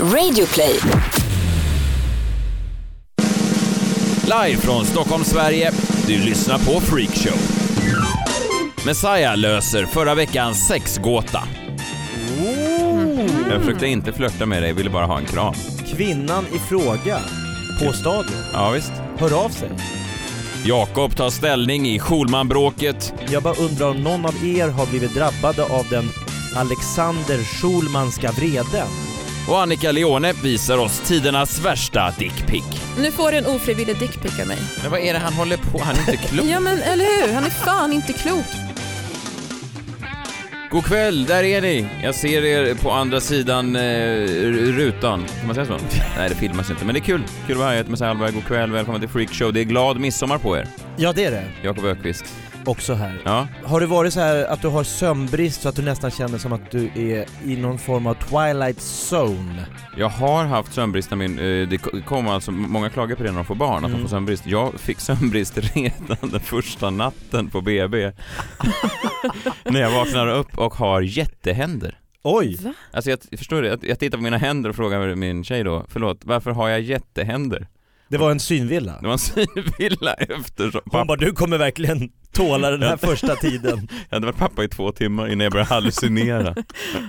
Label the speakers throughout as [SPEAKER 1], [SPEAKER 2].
[SPEAKER 1] Radioplay.
[SPEAKER 2] Live från Stockholm, Sverige. Du lyssnar på Freakshow. Messiah löser förra veckans sexgåta. Jag försökte inte flörta med dig, ville bara ha en kram.
[SPEAKER 3] Kvinnan i fråga på stadion
[SPEAKER 2] Ja, visst.
[SPEAKER 3] hör av sig.
[SPEAKER 2] Jakob tar ställning i Schulmanbråket.
[SPEAKER 3] Jag bara undrar om någon av er har blivit drabbade av den Alexander Schulmanska vreden?
[SPEAKER 2] Och Annika Leone visar oss tidernas värsta dickpic.
[SPEAKER 4] Nu får du en ofrivillig dickpic av mig.
[SPEAKER 2] Men vad är det han håller på Han är inte klok.
[SPEAKER 4] Ja men eller hur, han är fan inte klok.
[SPEAKER 2] God kväll, där är ni! Jag ser er på andra sidan eh, rutan. Kan man säga så? Nej, det filmas inte, men det är kul. Kul att vara här. Jag heter Messiah Hallberg. God kväll, välkommen till Freakshow. Det är glad midsommar på er.
[SPEAKER 3] Ja det är det,
[SPEAKER 2] Jakob Ökvist.
[SPEAKER 3] Också här.
[SPEAKER 2] Ja.
[SPEAKER 3] Har det varit så här att du har sömnbrist så att du nästan känner som att du är i någon form av twilight zone?
[SPEAKER 2] Jag har haft sömnbrist när min, eh, det kom alltså, många klagar på det när de får barn, att
[SPEAKER 3] Mm.
[SPEAKER 2] de får sömnbrist. Jag fick sömnbrist redan den första natten på BB. när jag vaknar upp och har jättehänder.
[SPEAKER 3] Oj!
[SPEAKER 4] Va?
[SPEAKER 2] Alltså jag, förstår du? Jag, jag tittar på mina händer och frågar min tjej då, förlåt, varför har jag jättehänder?
[SPEAKER 3] Det var en synvilla.
[SPEAKER 2] Det var en synvilla efter så,
[SPEAKER 3] Hon
[SPEAKER 2] pappa,
[SPEAKER 3] bara, du kommer verkligen tåla den här första tiden.
[SPEAKER 2] Jag hade varit pappa i två timmar innan jag började hallucinera.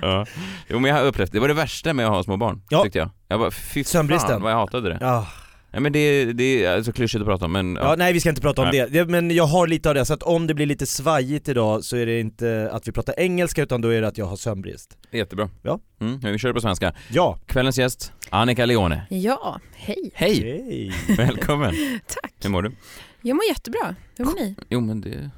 [SPEAKER 2] ja. Jo men jag har upplevt, det var det värsta med att ha små barn,
[SPEAKER 3] Ja.
[SPEAKER 2] tyckte jag. Jag bara, fy fan vad jag hatade det.
[SPEAKER 3] Ja.
[SPEAKER 2] Nej men det, det är så klyschigt att prata om men
[SPEAKER 3] Ja, nej vi ska inte prata om
[SPEAKER 2] Nej.
[SPEAKER 3] det. men jag har lite av det, så att om det blir lite svajigt idag så är det inte att vi pratar engelska utan då är det att jag har sömnbrist.
[SPEAKER 2] jättebra.
[SPEAKER 3] Ja.
[SPEAKER 2] Mm, vi kör på svenska.
[SPEAKER 3] Ja.
[SPEAKER 2] Kvällens gäst, Annika Leone.
[SPEAKER 4] Ja, hej.
[SPEAKER 2] Hej!
[SPEAKER 3] Hej.
[SPEAKER 2] Välkommen.
[SPEAKER 4] Tack.
[SPEAKER 2] Hur mår du?
[SPEAKER 4] Jag mår jättebra. Hur mår ni?
[SPEAKER 2] Jo men det...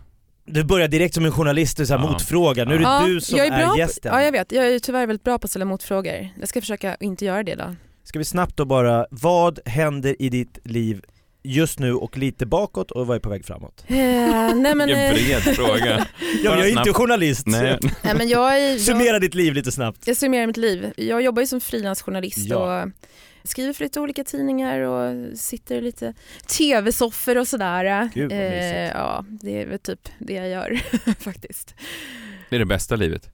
[SPEAKER 3] Du börjar direkt som en journalist och så här
[SPEAKER 2] Ja.
[SPEAKER 3] motfråga, nu är det
[SPEAKER 4] Ja,
[SPEAKER 3] du som
[SPEAKER 4] jag
[SPEAKER 3] är,
[SPEAKER 4] är bra på-
[SPEAKER 3] gästen.
[SPEAKER 4] Ja jag vet, jag är tyvärr väldigt bra på att ställa motfrågor. Jag ska försöka inte göra det då.
[SPEAKER 3] Ska vi snabbt då bara, vad händer i ditt liv just nu och lite bakåt och vad är på väg framåt?
[SPEAKER 4] Eh, nej men,
[SPEAKER 2] Vilken
[SPEAKER 4] eh,
[SPEAKER 2] bred fråga.
[SPEAKER 3] Ja, men jag är inte journalist,
[SPEAKER 2] Nej.
[SPEAKER 4] nej men jag är... Jag,
[SPEAKER 3] summera ditt liv lite snabbt.
[SPEAKER 4] jag summerar mitt liv. Jag jobbar ju som frilansjournalist
[SPEAKER 3] Ja.
[SPEAKER 4] och skriver för lite olika tidningar och sitter lite tv-soffor och sådär.
[SPEAKER 3] Gud, mysigt.
[SPEAKER 4] ja, det är väl typ det jag gör faktiskt.
[SPEAKER 2] Det är det bästa livet.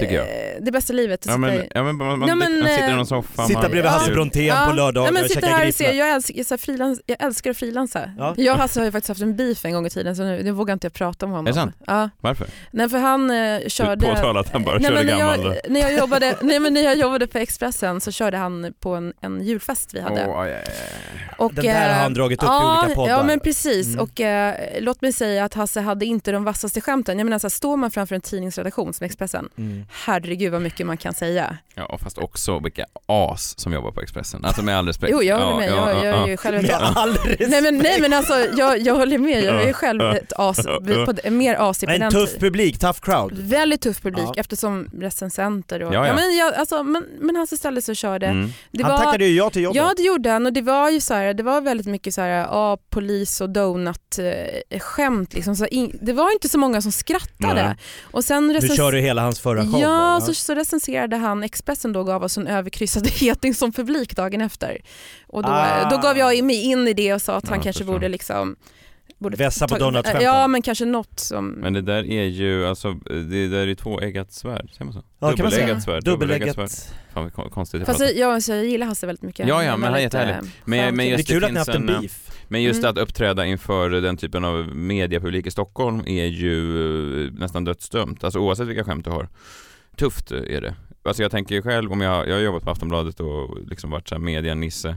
[SPEAKER 2] Tycker jag.
[SPEAKER 4] Eh, Det bästa livet.
[SPEAKER 2] Ja men,
[SPEAKER 4] sitter-
[SPEAKER 2] ja, men man, man,
[SPEAKER 4] Ja, men,
[SPEAKER 2] man sitter i
[SPEAKER 4] eh,
[SPEAKER 2] någon soffa,
[SPEAKER 3] Sitta bredvid Hasse
[SPEAKER 4] Ja.
[SPEAKER 3] Brontén på lördagar
[SPEAKER 4] ja, men
[SPEAKER 3] och käka
[SPEAKER 4] här och se, jag, älskar, jag, frilans, älskar att frilansa.
[SPEAKER 3] Ja.
[SPEAKER 4] Jag och Hasse har ju faktiskt haft en beef en gång i tiden så nu, nu vågar inte jag prata om honom.
[SPEAKER 2] Är det sant?
[SPEAKER 4] Ja.
[SPEAKER 2] Varför?
[SPEAKER 4] Nej för han eh, körde...
[SPEAKER 2] Påtala att han bara
[SPEAKER 4] nej,
[SPEAKER 2] körde
[SPEAKER 4] när
[SPEAKER 2] gammal
[SPEAKER 4] jag, när jag jobbade, nej men när jag jobbade på Expressen så körde han på en, en julfest vi hade.
[SPEAKER 2] Aj, aj.
[SPEAKER 4] och,
[SPEAKER 3] Den där har
[SPEAKER 4] eh,
[SPEAKER 3] han dragit upp i
[SPEAKER 4] ja,
[SPEAKER 3] olika poddar.
[SPEAKER 4] Ja men precis
[SPEAKER 3] Mm.
[SPEAKER 4] och eh, låt mig säga att Hasse hade inte de vassaste skämten. Jag menar så här, står man framför en tidningsredaktion som Expressen,
[SPEAKER 3] Mm.
[SPEAKER 4] herregud vad mycket man kan säga.
[SPEAKER 2] Ja, och fast också vilka as som jobbar på Expressen. Alltså med all respekt.
[SPEAKER 4] Jo jag håller med,
[SPEAKER 2] Ja,
[SPEAKER 4] jag,
[SPEAKER 2] ja,
[SPEAKER 4] jag är
[SPEAKER 2] ja.
[SPEAKER 4] ju själv ett
[SPEAKER 3] Med all respekt.
[SPEAKER 4] Nej men, nej men alltså jag, jag håller med, jag är själv ett as, på, mer asig på
[SPEAKER 3] En tuff publik, tough crowd.
[SPEAKER 4] Väldigt tuff publik
[SPEAKER 3] Ja.
[SPEAKER 4] eftersom recensenter och...
[SPEAKER 2] Ja, ja.
[SPEAKER 4] men, jag, alltså, men, men Hasse ställde sig och körde.
[SPEAKER 2] Mm.
[SPEAKER 4] Det
[SPEAKER 3] Han
[SPEAKER 4] var,
[SPEAKER 3] tackade ju ja till jobbet.
[SPEAKER 4] Ja det gjorde han och det var ju så här, det var väldigt mycket så här, ja, polis och donut eh, skämt liksom. så in, Det var inte så många som skrattade.
[SPEAKER 2] Nej.
[SPEAKER 4] Och sen
[SPEAKER 3] Du
[SPEAKER 4] recens-
[SPEAKER 3] körde hela hans förra show.
[SPEAKER 4] Ja, så, så recenserade han Expressen då gav oss en överkryssad geting som publik dagen efter. Och då,
[SPEAKER 3] Ah.
[SPEAKER 4] då gav jag mig in i det och sa att
[SPEAKER 2] Ja,
[SPEAKER 4] han
[SPEAKER 2] jag
[SPEAKER 4] kanske borde liksom borde
[SPEAKER 3] Vässa på
[SPEAKER 4] ta-
[SPEAKER 3] donutskämten.
[SPEAKER 4] Ja men kanske något som...
[SPEAKER 2] Men det där är ju, alltså, det där är ju tvåeggat svärd, säger man så?
[SPEAKER 3] Ja.
[SPEAKER 2] Dubbelegat svärd, dubbelegat svärd. Fan vad kon- konstigt jag
[SPEAKER 4] Fast
[SPEAKER 2] pratar.
[SPEAKER 4] jag, så jag gillar Hasse väldigt mycket.
[SPEAKER 2] Ja, ja, men han är jättehärlig.
[SPEAKER 4] eh,
[SPEAKER 2] Men- men
[SPEAKER 4] kille.
[SPEAKER 3] Det är
[SPEAKER 2] just-
[SPEAKER 3] kul
[SPEAKER 2] det
[SPEAKER 3] att ni har haft en
[SPEAKER 2] en,
[SPEAKER 3] beef.
[SPEAKER 2] Men just
[SPEAKER 4] Mm.
[SPEAKER 2] att uppträda inför den typen av mediapublik i Stockholm är ju eh, nästan dödsdömt. Alltså oavsett vilka skämt du har. Tufft är det. Alltså jag tänker själv, om jag, jag har jobbat på Aftonbladet och liksom varit så här medianisse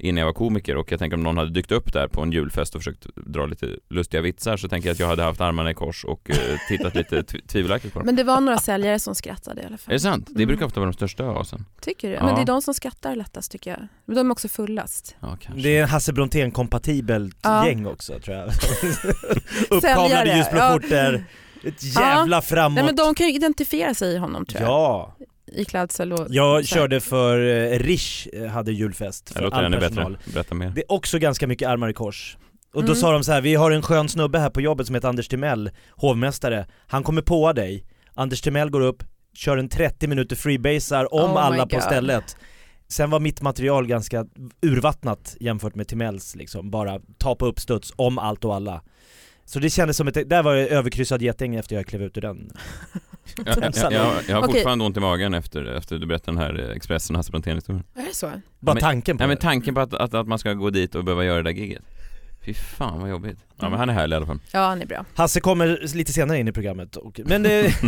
[SPEAKER 2] innan jag var komiker och jag tänker om någon hade dykt upp där på en julfest och försökt dra lite lustiga vitsar så tänker jag att jag hade haft armarna i kors och eh, tittat lite tv- tvivelaktigt på dem.
[SPEAKER 4] Men det var några säljare som skrattade i alla
[SPEAKER 2] Är
[SPEAKER 4] fall.
[SPEAKER 2] det sant? Det
[SPEAKER 4] Mm.
[SPEAKER 2] brukar ofta vara de största asen.
[SPEAKER 4] Tycker du?
[SPEAKER 2] Ja.
[SPEAKER 4] Men det är de som skrattar lättast tycker jag. Men de är också fullast.
[SPEAKER 2] Ja, kanske.
[SPEAKER 3] Det är en Hasse Brontén-kompatibelt
[SPEAKER 4] Ja.
[SPEAKER 3] gäng också tror jag. Uppkavlade ljusblå
[SPEAKER 4] ja.
[SPEAKER 3] skjortor, ett jävla framåt.
[SPEAKER 4] Nej men de kan ju identifiera sig i honom tror jag.
[SPEAKER 3] Ja,
[SPEAKER 4] I klädsel och...
[SPEAKER 3] jag körde för eh, Rish, eh, hade julfest för
[SPEAKER 2] låter
[SPEAKER 3] all
[SPEAKER 2] ännu
[SPEAKER 3] personal.
[SPEAKER 2] bättre. Berätta mer.
[SPEAKER 3] Det är också ganska mycket armar i kors. Och då
[SPEAKER 4] Mm.
[SPEAKER 3] sa de så här: vi har en skön snubbe här på jobbet som heter Anders Timell, hovmästare. Han kommer på dig. Anders Timell går upp, kör en 30 minuter freebasar om
[SPEAKER 4] Oh my
[SPEAKER 3] alla på
[SPEAKER 4] God.
[SPEAKER 3] stället. Sen var mitt material ganska urvattnat jämfört med Timells liksom, bara ta på uppstuds om allt och alla. Så det kändes som ett, där var jag överkryssad geting efter jag klev ut ur den
[SPEAKER 2] Jag, jag, jag, jag har fortfarande ont i magen efter, efter du berättade den här eh, Expressen Hasse Brontén-historien.
[SPEAKER 4] Är det så?
[SPEAKER 3] Bara
[SPEAKER 2] Men-
[SPEAKER 3] tanken på
[SPEAKER 2] Nej men
[SPEAKER 3] det.
[SPEAKER 2] tanken på att, att, att man ska gå dit och behöva göra det där giget. Fy fan vad jobbigt. Ja men han är härlig i alla fall.
[SPEAKER 4] Ja, han är bra.
[SPEAKER 3] Hasse kommer lite senare in i programmet. Och, men, eh,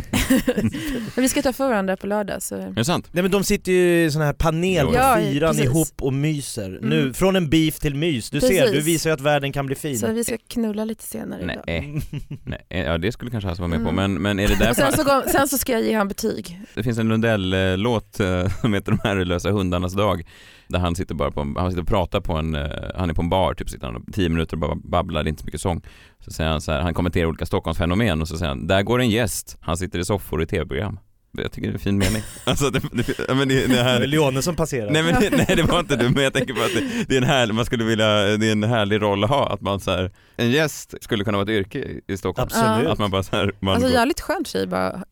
[SPEAKER 4] Men vi ska träffa varandra på lördag så...
[SPEAKER 2] Är det sant?
[SPEAKER 3] nej, men de sitter ju i sån här panel på
[SPEAKER 4] Ja,
[SPEAKER 3] fyran
[SPEAKER 4] precis.
[SPEAKER 3] ihop och myser. Nu,
[SPEAKER 4] Mm.
[SPEAKER 3] från en beef till mys. Du ser,
[SPEAKER 4] Precis.
[SPEAKER 3] du visar ju att världen kan bli fin.
[SPEAKER 4] Så vi ska knulla lite senare idag.
[SPEAKER 2] Nej, nej, ja det skulle kanske Hasse vara med på
[SPEAKER 4] Mm.
[SPEAKER 2] men, men är det
[SPEAKER 4] Och
[SPEAKER 2] därför?
[SPEAKER 4] sen så, går, sen så ska jag ge han betyg.
[SPEAKER 2] Det finns en Lundell-låt eh, som heter De herrelösa hundarnas dag där han sitter bara på en, han sitter och pratar på en, eh, han är på en bar typ, sitter han och tio minuter och bara babblar, det är inte så mycket sång. Så säger han så här, han kommenterar olika Stockholmsfenomen och så säger han, där går en gäst, han sitter i soffor i tv-program. Jag tycker det är en fin mening. Alltså det, det, men det, det
[SPEAKER 3] Det är
[SPEAKER 2] här,
[SPEAKER 3] Leone som passerar.
[SPEAKER 2] Nej men det, nej det var inte du, men jag tänker på att det, det är en härlig, man skulle vilja, det är en härlig roll att ha, att man så här, en gäst skulle kunna vara ett yrke i- Stockholm.
[SPEAKER 3] Absolut.
[SPEAKER 2] Att man bara så här, man
[SPEAKER 4] Alltså
[SPEAKER 2] går-
[SPEAKER 4] jävligt skönt tjej bara.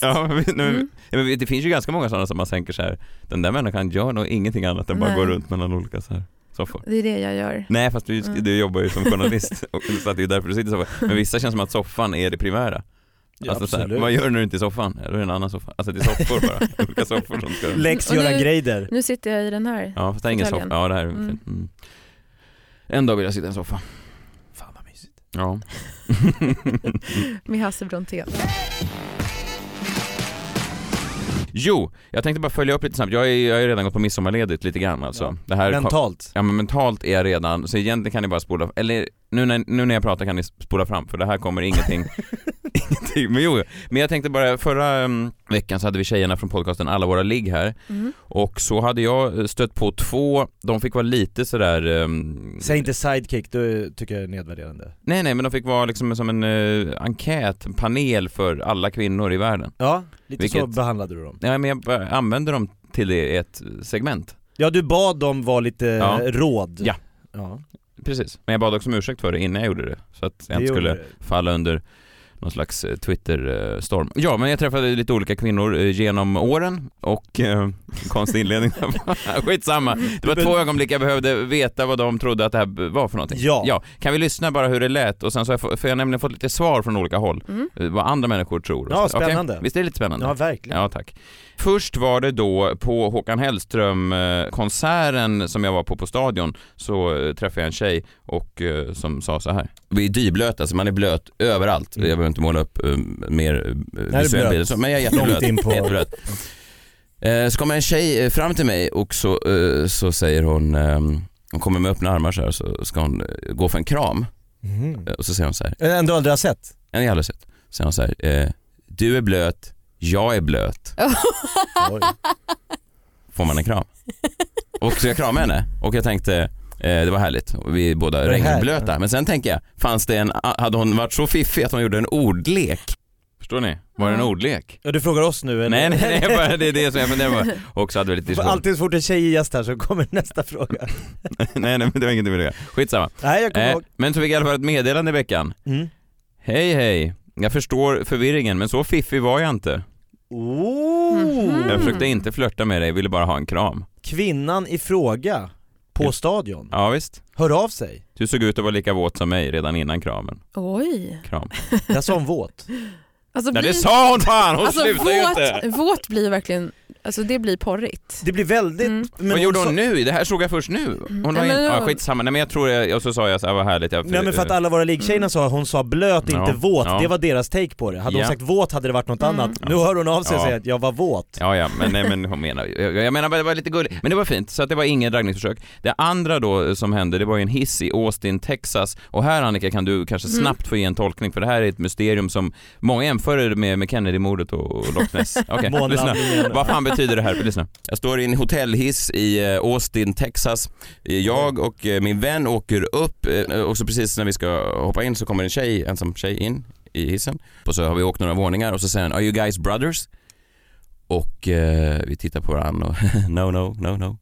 [SPEAKER 2] Ja, men, men-
[SPEAKER 4] Mm.
[SPEAKER 2] ja, men det finns ju ganska många sådana som man tänker så här. den där människan gör nog ingenting annat än bara
[SPEAKER 4] Nej.
[SPEAKER 2] gå runt mellan olika så här soffor.
[SPEAKER 4] Det är det jag gör.
[SPEAKER 2] Nej fast du,
[SPEAKER 4] Mm.
[SPEAKER 2] du jobbar ju som journalist, och, så att det är därför du sitter i soffan. Men vissa känns som att soffan är det primära.
[SPEAKER 3] Ja,
[SPEAKER 2] Alltså, så här, vad gör du när du inte är i soffan? Ja, då är det en annan soffa. Alltså det är soffor bara, olika soffor som ska...
[SPEAKER 3] Lex Göran
[SPEAKER 4] nu-
[SPEAKER 3] Greider.
[SPEAKER 4] Nu sitter jag i den här.
[SPEAKER 2] Ja fast det är ingen soffa, ja det här är
[SPEAKER 4] Mm.
[SPEAKER 2] fint. Mm. En dag vill jag sitta i en soffa.
[SPEAKER 3] Fan vad mysigt.
[SPEAKER 2] Ja.
[SPEAKER 4] Med Hasse Brontén.
[SPEAKER 2] Jo, jag tänkte bara följa upp lite snabbt. Jag, har ju redan gått på midsommarledigt lite grann alltså.
[SPEAKER 3] Ja.
[SPEAKER 2] Det här kom-
[SPEAKER 3] Mentalt.
[SPEAKER 2] Ja men mentalt är jag redan, så egentligen kan ni bara spola, eller nu när, nu när jag pratar kan ni spola fram för det här kommer ingenting, ingenting, men jo, men jag tänkte bara, förra um, veckan så hade vi tjejerna från podcasten Alla våra ligg här
[SPEAKER 4] Mm.
[SPEAKER 2] och så hade jag stött på två, de fick vara lite sådär um,
[SPEAKER 3] Säg inte sidekick, då tycker jag är nedvärderande.
[SPEAKER 2] Nej nej men de fick vara liksom som en uh, enkät, en panel för alla kvinnor i världen.
[SPEAKER 3] Ja, lite så
[SPEAKER 2] Vilket-
[SPEAKER 3] behandlade du dem.
[SPEAKER 2] Ja men jag använde dem till det i ett segment.
[SPEAKER 3] Ja, du bad dem vara lite
[SPEAKER 2] Ja.
[SPEAKER 3] råd.
[SPEAKER 2] Ja.
[SPEAKER 3] ja
[SPEAKER 2] Precis, men jag bad också om ursäkt för det innan jag gjorde det, så att jag
[SPEAKER 3] det
[SPEAKER 2] inte skulle falla under någon slags eh, Twitter-storm. Ja, men jag träffade lite olika kvinnor eh, genom åren och eh, konstig inledning. Skitsamma. Det var två ögonblick jag behövde veta vad de trodde att det här var för någonting.
[SPEAKER 3] Ja.
[SPEAKER 2] ja. Kan vi lyssna bara hur det lät och sen så har jag, få- för jag har nämligen fått lite svar från olika håll,
[SPEAKER 4] Mm.
[SPEAKER 2] eh, vad andra människor tror.
[SPEAKER 3] Ja, spännande.
[SPEAKER 2] Visst är det lite spännande?
[SPEAKER 3] Ja, verkligen.
[SPEAKER 2] Ja, tack. Först var det då på Håkan Hellström-konserten som jag var på på Stadion så eh, träffade jag en tjej och eh, som sa så här. Vi är dyblöta, så man är blöt överallt.
[SPEAKER 3] Mm.
[SPEAKER 2] Jag behöver inte måla upp eh, mer visuell bild, men jag är jätteblöt.
[SPEAKER 3] In på-
[SPEAKER 2] jätteblöt. Så kommer en tjej fram till mig och så, så säger hon, eh, hon kommer med öppna armar så här så ska hon gå för en kram. Eh, Och så säger hon så här,
[SPEAKER 3] En du aldrig har sett?
[SPEAKER 2] en jag aldrig sett. Så säger hon så här, du är blöt, jag är blöt. Får man en kram. Och så jag kramade henne och jag tänkte eh, det var härligt, vi är båda regnblöta. Men sen tänker jag, fanns det en, hade hon varit så fiffig att hon gjorde en ordlek? Förstår ni? Var det en ordlek?
[SPEAKER 3] Ja, du frågar oss nu eller?
[SPEAKER 2] Nej nej nej, jag bara, det är det som jag funderar på. Och så hade vi lite diskussion.
[SPEAKER 3] Alltid så fort en tjej är gäst här så kommer nästa fråga.
[SPEAKER 2] nej nej men det var ingenting med det Skitsamma.
[SPEAKER 3] Nej, jag kommer
[SPEAKER 2] Eh,
[SPEAKER 3] ihåg.
[SPEAKER 2] men så fick jag i alla fall ett meddelande i veckan.
[SPEAKER 3] Mm.
[SPEAKER 2] Hej hej, jag förstår förvirringen men så fiffig var jag inte.
[SPEAKER 3] Oh.
[SPEAKER 4] Mhm.
[SPEAKER 2] Jag försökte inte flörta med dig, ville bara ha en kram.
[SPEAKER 3] Kvinnan i fråga på stadion
[SPEAKER 2] Ja visst.
[SPEAKER 3] hör av sig.
[SPEAKER 2] Du såg ut att vara lika våt som mig redan innan kramen.
[SPEAKER 4] Oj.
[SPEAKER 2] Kram.
[SPEAKER 3] Där sa hon våt.
[SPEAKER 4] Alltså,
[SPEAKER 2] Nej
[SPEAKER 4] blir-
[SPEAKER 2] det sa hon fan, hon
[SPEAKER 4] alltså,
[SPEAKER 2] slutar ju inte!
[SPEAKER 4] våt, våt blir verkligen, alltså det blir porrigt.
[SPEAKER 3] Det blir väldigt...
[SPEAKER 4] Mm.
[SPEAKER 3] Men
[SPEAKER 2] Vad gjorde
[SPEAKER 3] sa-
[SPEAKER 2] hon nu? Det här såg jag först nu. Hon var in... ja, skitsamma, nej men jag tror jag, och så sa jag så här, vad härligt jag...
[SPEAKER 3] Nej men för att alla våra liggtjejerna sa hon sa blöt,
[SPEAKER 2] Ja,
[SPEAKER 3] inte våt.
[SPEAKER 2] ja.
[SPEAKER 3] Det var deras take på det. Hade
[SPEAKER 2] Ja.
[SPEAKER 3] hon sagt våt hade det varit något
[SPEAKER 4] Mm.
[SPEAKER 3] annat. Nu hör hon av sig och
[SPEAKER 2] Ja.
[SPEAKER 3] säger att jag var våt.
[SPEAKER 2] Ja ja, men nej men hon menar, jag, jag menar bara det var lite gulligt, men det var fint, så att det var inget dragningsförsök. Det andra då som hände, det var ju en hiss i Austin, Texas, och här Annika kan du kanske
[SPEAKER 4] Mm.
[SPEAKER 2] snabbt få ge en tolkning, för det här är ett mysterium som många jämför med, med Kennedy-mordet och Loch Ness. Okej, lyssna.
[SPEAKER 3] Månlandningen.
[SPEAKER 2] Vad fan betyder det här? Lyssna. Jag står i en hotellhiss i eh, Austin, Texas. Eh, Jag och eh, min vän åker upp och så precis när vi ska hoppa in så kommer en tjej, ensam tjej in i hissen. Och så har vi åkt några våningar och så säger han “Are you guys brothers?” Och eh, vi tittar på varandra och “No, no, no, no”.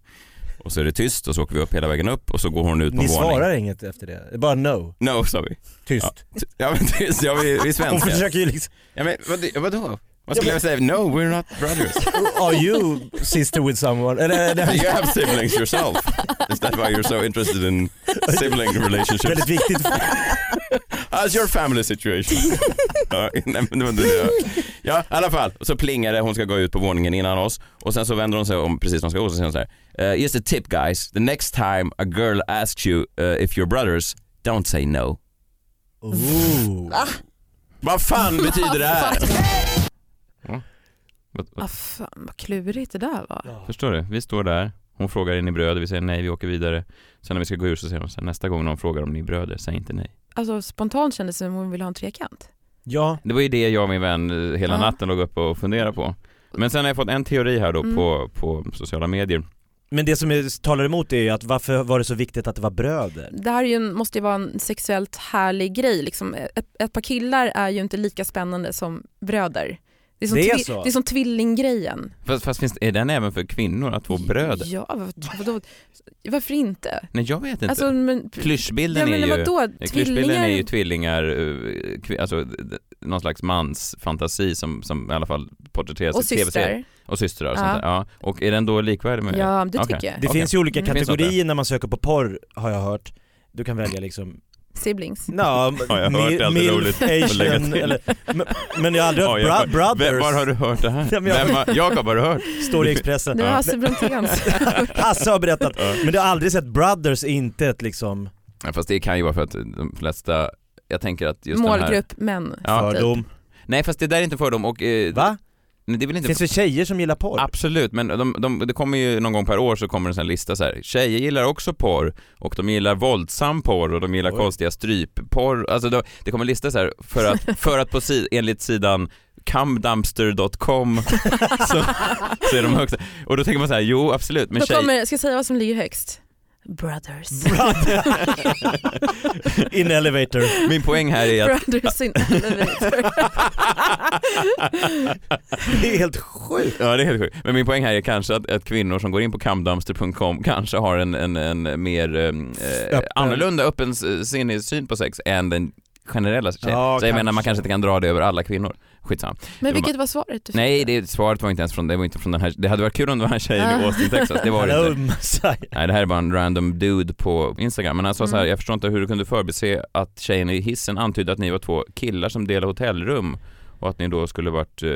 [SPEAKER 2] Och så är det tyst och så åker vi upp hela vägen upp och så går hon ut på
[SPEAKER 3] Ni
[SPEAKER 2] en våning.
[SPEAKER 3] svarar inget efter det, Det är bara no,
[SPEAKER 2] No, sa vi.
[SPEAKER 3] tyst.
[SPEAKER 2] Ja men tyst, ja vi, vi är
[SPEAKER 3] Hon
[SPEAKER 2] svenskar.
[SPEAKER 3] försöker ju liksom,
[SPEAKER 2] Ja men vad, vadå? Vad skulle
[SPEAKER 3] Ja,
[SPEAKER 2] jag säga? No, we're not brothers.
[SPEAKER 3] are you sister with someone? Eller,
[SPEAKER 2] You have siblings yourself. Is that why you're so interested in sibling relationships?
[SPEAKER 3] väldigt viktigt.
[SPEAKER 2] How's your family situation? ja, nej, men det var inte det. Ja, i alla fall. Så plingar det, hon ska gå ut på våningen innan oss och sen så vänder hon sig om precis när hon ska gå och så säger hon så här. Uh, just a tip guys, the next time a girl asks you uh, if you're brothers, don't say no.
[SPEAKER 3] Ooh.
[SPEAKER 2] Vad fan betyder det här?
[SPEAKER 4] Ah, fan vad klurigt det där var.
[SPEAKER 3] Ja.
[SPEAKER 2] Förstår du? Vi står där, hon frågar är ni bröder, vi säger nej, vi åker vidare. Sen när vi ska gå ur så säger hon så här, nästa gång någon frågar om ni är bröder, säg inte nej.
[SPEAKER 4] Alltså spontant kändes det som hon ville ha en trekant.
[SPEAKER 3] ja,
[SPEAKER 2] Det var ju det jag och min vän eh, hela
[SPEAKER 4] Ja.
[SPEAKER 2] natten låg uppe och funderade på. Men sen har jag fått en teori här då
[SPEAKER 4] Mm.
[SPEAKER 2] på, på sociala medier.
[SPEAKER 3] men det som är, talar emot är ju att varför var det så viktigt att det var bröder?
[SPEAKER 4] Det här är ju en, måste ju vara en sexuellt härlig grej. Liksom. Ett, ett par killar är ju inte lika spännande som bröder. Det är som,
[SPEAKER 3] Det är så?
[SPEAKER 4] Det är som tvillinggrejen.
[SPEAKER 2] Fast, fast finns, är den även för kvinnor att få bröder?
[SPEAKER 4] Ja, vad, vadå? Varför inte?
[SPEAKER 2] Nej jag vet inte.
[SPEAKER 4] Alltså, men,
[SPEAKER 2] Klyschbilden
[SPEAKER 4] ja,
[SPEAKER 2] är
[SPEAKER 4] men
[SPEAKER 2] ju...
[SPEAKER 4] vadå?
[SPEAKER 2] Klyschbilden är ju tvillingar, eh, alltså någon slags mans fantasi som, som i alla fall porträtteras
[SPEAKER 4] och
[SPEAKER 2] i tv-serier. Och systrar och
[SPEAKER 4] Ja.
[SPEAKER 2] sånt där. Ja. Och är den då likvärdig med
[SPEAKER 4] Ja, det
[SPEAKER 2] Okej.
[SPEAKER 4] tycker jag.
[SPEAKER 3] Det
[SPEAKER 2] Okej.
[SPEAKER 3] finns ju olika
[SPEAKER 4] Mm.
[SPEAKER 3] Kategorier när man söker på porr har jag hört. Du kan välja liksom,
[SPEAKER 4] Siblings.
[SPEAKER 3] no,
[SPEAKER 2] Har jag hört, det alltid roligt
[SPEAKER 3] Asian, eller, men, men jag har aldrig
[SPEAKER 2] Ja,
[SPEAKER 3] hört
[SPEAKER 2] jag-
[SPEAKER 3] bro- brothers,
[SPEAKER 2] Vem, var har du hört det här?
[SPEAKER 3] Ja, men jag-
[SPEAKER 2] Vem har, Jakob har du hört?
[SPEAKER 3] står i Expressen.
[SPEAKER 4] Det var
[SPEAKER 2] Ja.
[SPEAKER 4] Hasse Bronténs.
[SPEAKER 3] Hasse har berättat,
[SPEAKER 2] Ja.
[SPEAKER 3] men du har aldrig sett brothers inte ett liksom
[SPEAKER 2] Ja, fast det kan ju vara för att de flesta, jag tänker att just den här...
[SPEAKER 4] Målgrupp män.
[SPEAKER 2] Ja,
[SPEAKER 3] fördom.
[SPEAKER 2] Nej fast det där är inte fördom och... Eh,
[SPEAKER 3] Va?
[SPEAKER 2] Nej, Det är väl inte...
[SPEAKER 3] Finns det tjejer som gillar porr?
[SPEAKER 2] Absolut, men de, de, det kommer ju någon gång per år så kommer en sån här lista så här. Tjejer gillar också porr och de gillar våldsam porr och de gillar
[SPEAKER 3] Oj.
[SPEAKER 2] konstiga strypporr. Alltså det, det kommer en lista så här för att, för att på si, enligt sidan cumdumpster.com så, så är de högsta. Och då tänker man så här, jo absolut, men
[SPEAKER 4] Då
[SPEAKER 2] tjej...
[SPEAKER 4] kommer, ska jag säga vad som ligger högst? Brothers.
[SPEAKER 3] Brother. In elevator.
[SPEAKER 2] Min poäng här är att
[SPEAKER 4] Brothers in elevator.
[SPEAKER 3] Det är helt sjukt.
[SPEAKER 2] Ja det är helt sjukt. Men min poäng här är kanske att, att kvinnor som går in på camdumpster.com kanske har en, en, en mer eh,
[SPEAKER 3] Öppen.
[SPEAKER 2] annorlunda öppen syn på sex än den generella tjejen.
[SPEAKER 3] Ja,
[SPEAKER 2] så jag menar man
[SPEAKER 3] kanske.
[SPEAKER 2] kanske inte kan dra det över alla kvinnor. Skitsamma.
[SPEAKER 4] Men vilket var svaret du fick
[SPEAKER 2] Nej, det svaret var inte ens från, det var inte från den här, det hade varit kul om det var en tjej i
[SPEAKER 4] Ah.
[SPEAKER 2] Austin, Texas. Det var det inte. Nej det här är bara en random dude på Instagram. Men han sa så här,
[SPEAKER 4] Mm.
[SPEAKER 2] jag förstår inte hur du kunde förbise att tjejen i hissen antydde att ni var två killar som delade hotellrum och att ni då skulle varit eh,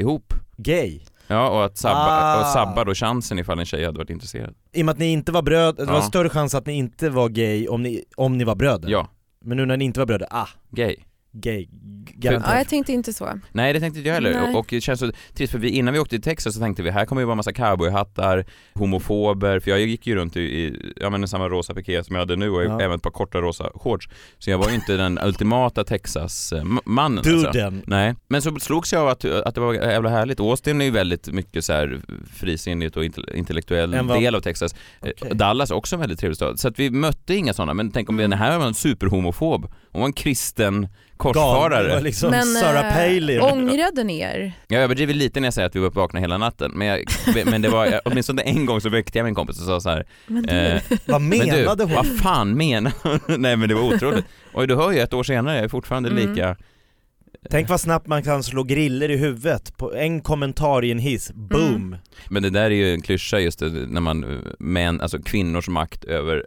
[SPEAKER 2] ihop.
[SPEAKER 3] Gay.
[SPEAKER 2] Ja, och att sabba,
[SPEAKER 3] Ah.
[SPEAKER 2] och sabba då chansen ifall en tjej hade varit intresserad.
[SPEAKER 3] I och med att ni inte var bröder, det var
[SPEAKER 2] Ja.
[SPEAKER 3] större chans att ni inte var gay om ni, om ni var bröder.
[SPEAKER 2] Ja,
[SPEAKER 3] Men nu när ni inte var bröder, ah,
[SPEAKER 2] gay.
[SPEAKER 3] Gay.
[SPEAKER 4] Ja,
[SPEAKER 3] Garanterat.
[SPEAKER 4] jag tänkte inte så.
[SPEAKER 2] Nej det tänkte inte jag heller
[SPEAKER 4] Nej.
[SPEAKER 2] och, det känns så trist för vi, innan vi åkte till Texas så tänkte vi här kommer ju vara massa cowboyhattar, homofober, för jag gick ju runt i, i ja men samma rosa piké som jag hade nu och
[SPEAKER 3] Ja.
[SPEAKER 2] även ett par korta rosa shorts. Så jag var ju inte den ultimata Texas-mannen alltså.
[SPEAKER 3] Duden.
[SPEAKER 2] Nej, men så slogs jag av att, att det var jävla härligt. Austin är ju väldigt mycket så här frisinnigt och inte- intellektuell
[SPEAKER 3] vad-
[SPEAKER 2] del av Texas. Eh,
[SPEAKER 3] Okej.
[SPEAKER 2] Dallas är också en väldigt trevlig stad. Så att vi mötte inga sådana, men tänk om vi, den här var en superhomofob. Hon var en kristen korsfarare.
[SPEAKER 3] Gal, liksom
[SPEAKER 4] Men
[SPEAKER 3] Sarah
[SPEAKER 4] eh,
[SPEAKER 3] Palin.
[SPEAKER 4] ångrade ni er?
[SPEAKER 2] Jag överdriver lite när jag säger att vi var vakna hela natten, men, jag, men det var, åtminstone en gång så väckte jag min kompis och sa så här.
[SPEAKER 4] Men du,
[SPEAKER 2] Eh,
[SPEAKER 3] Vad
[SPEAKER 2] men du,
[SPEAKER 3] menade hon?
[SPEAKER 2] vad fan menar hon? Nej men det var otroligt. Och du hör ju ett år senare, jag är fortfarande
[SPEAKER 4] Mm.
[SPEAKER 2] lika
[SPEAKER 3] Tänk vad snabbt man kan slå griller i huvudet på en kommentar i en hiss, boom!
[SPEAKER 2] Men det där är ju en klyscha just det, när man, eh, män, alltså kvinnors makt över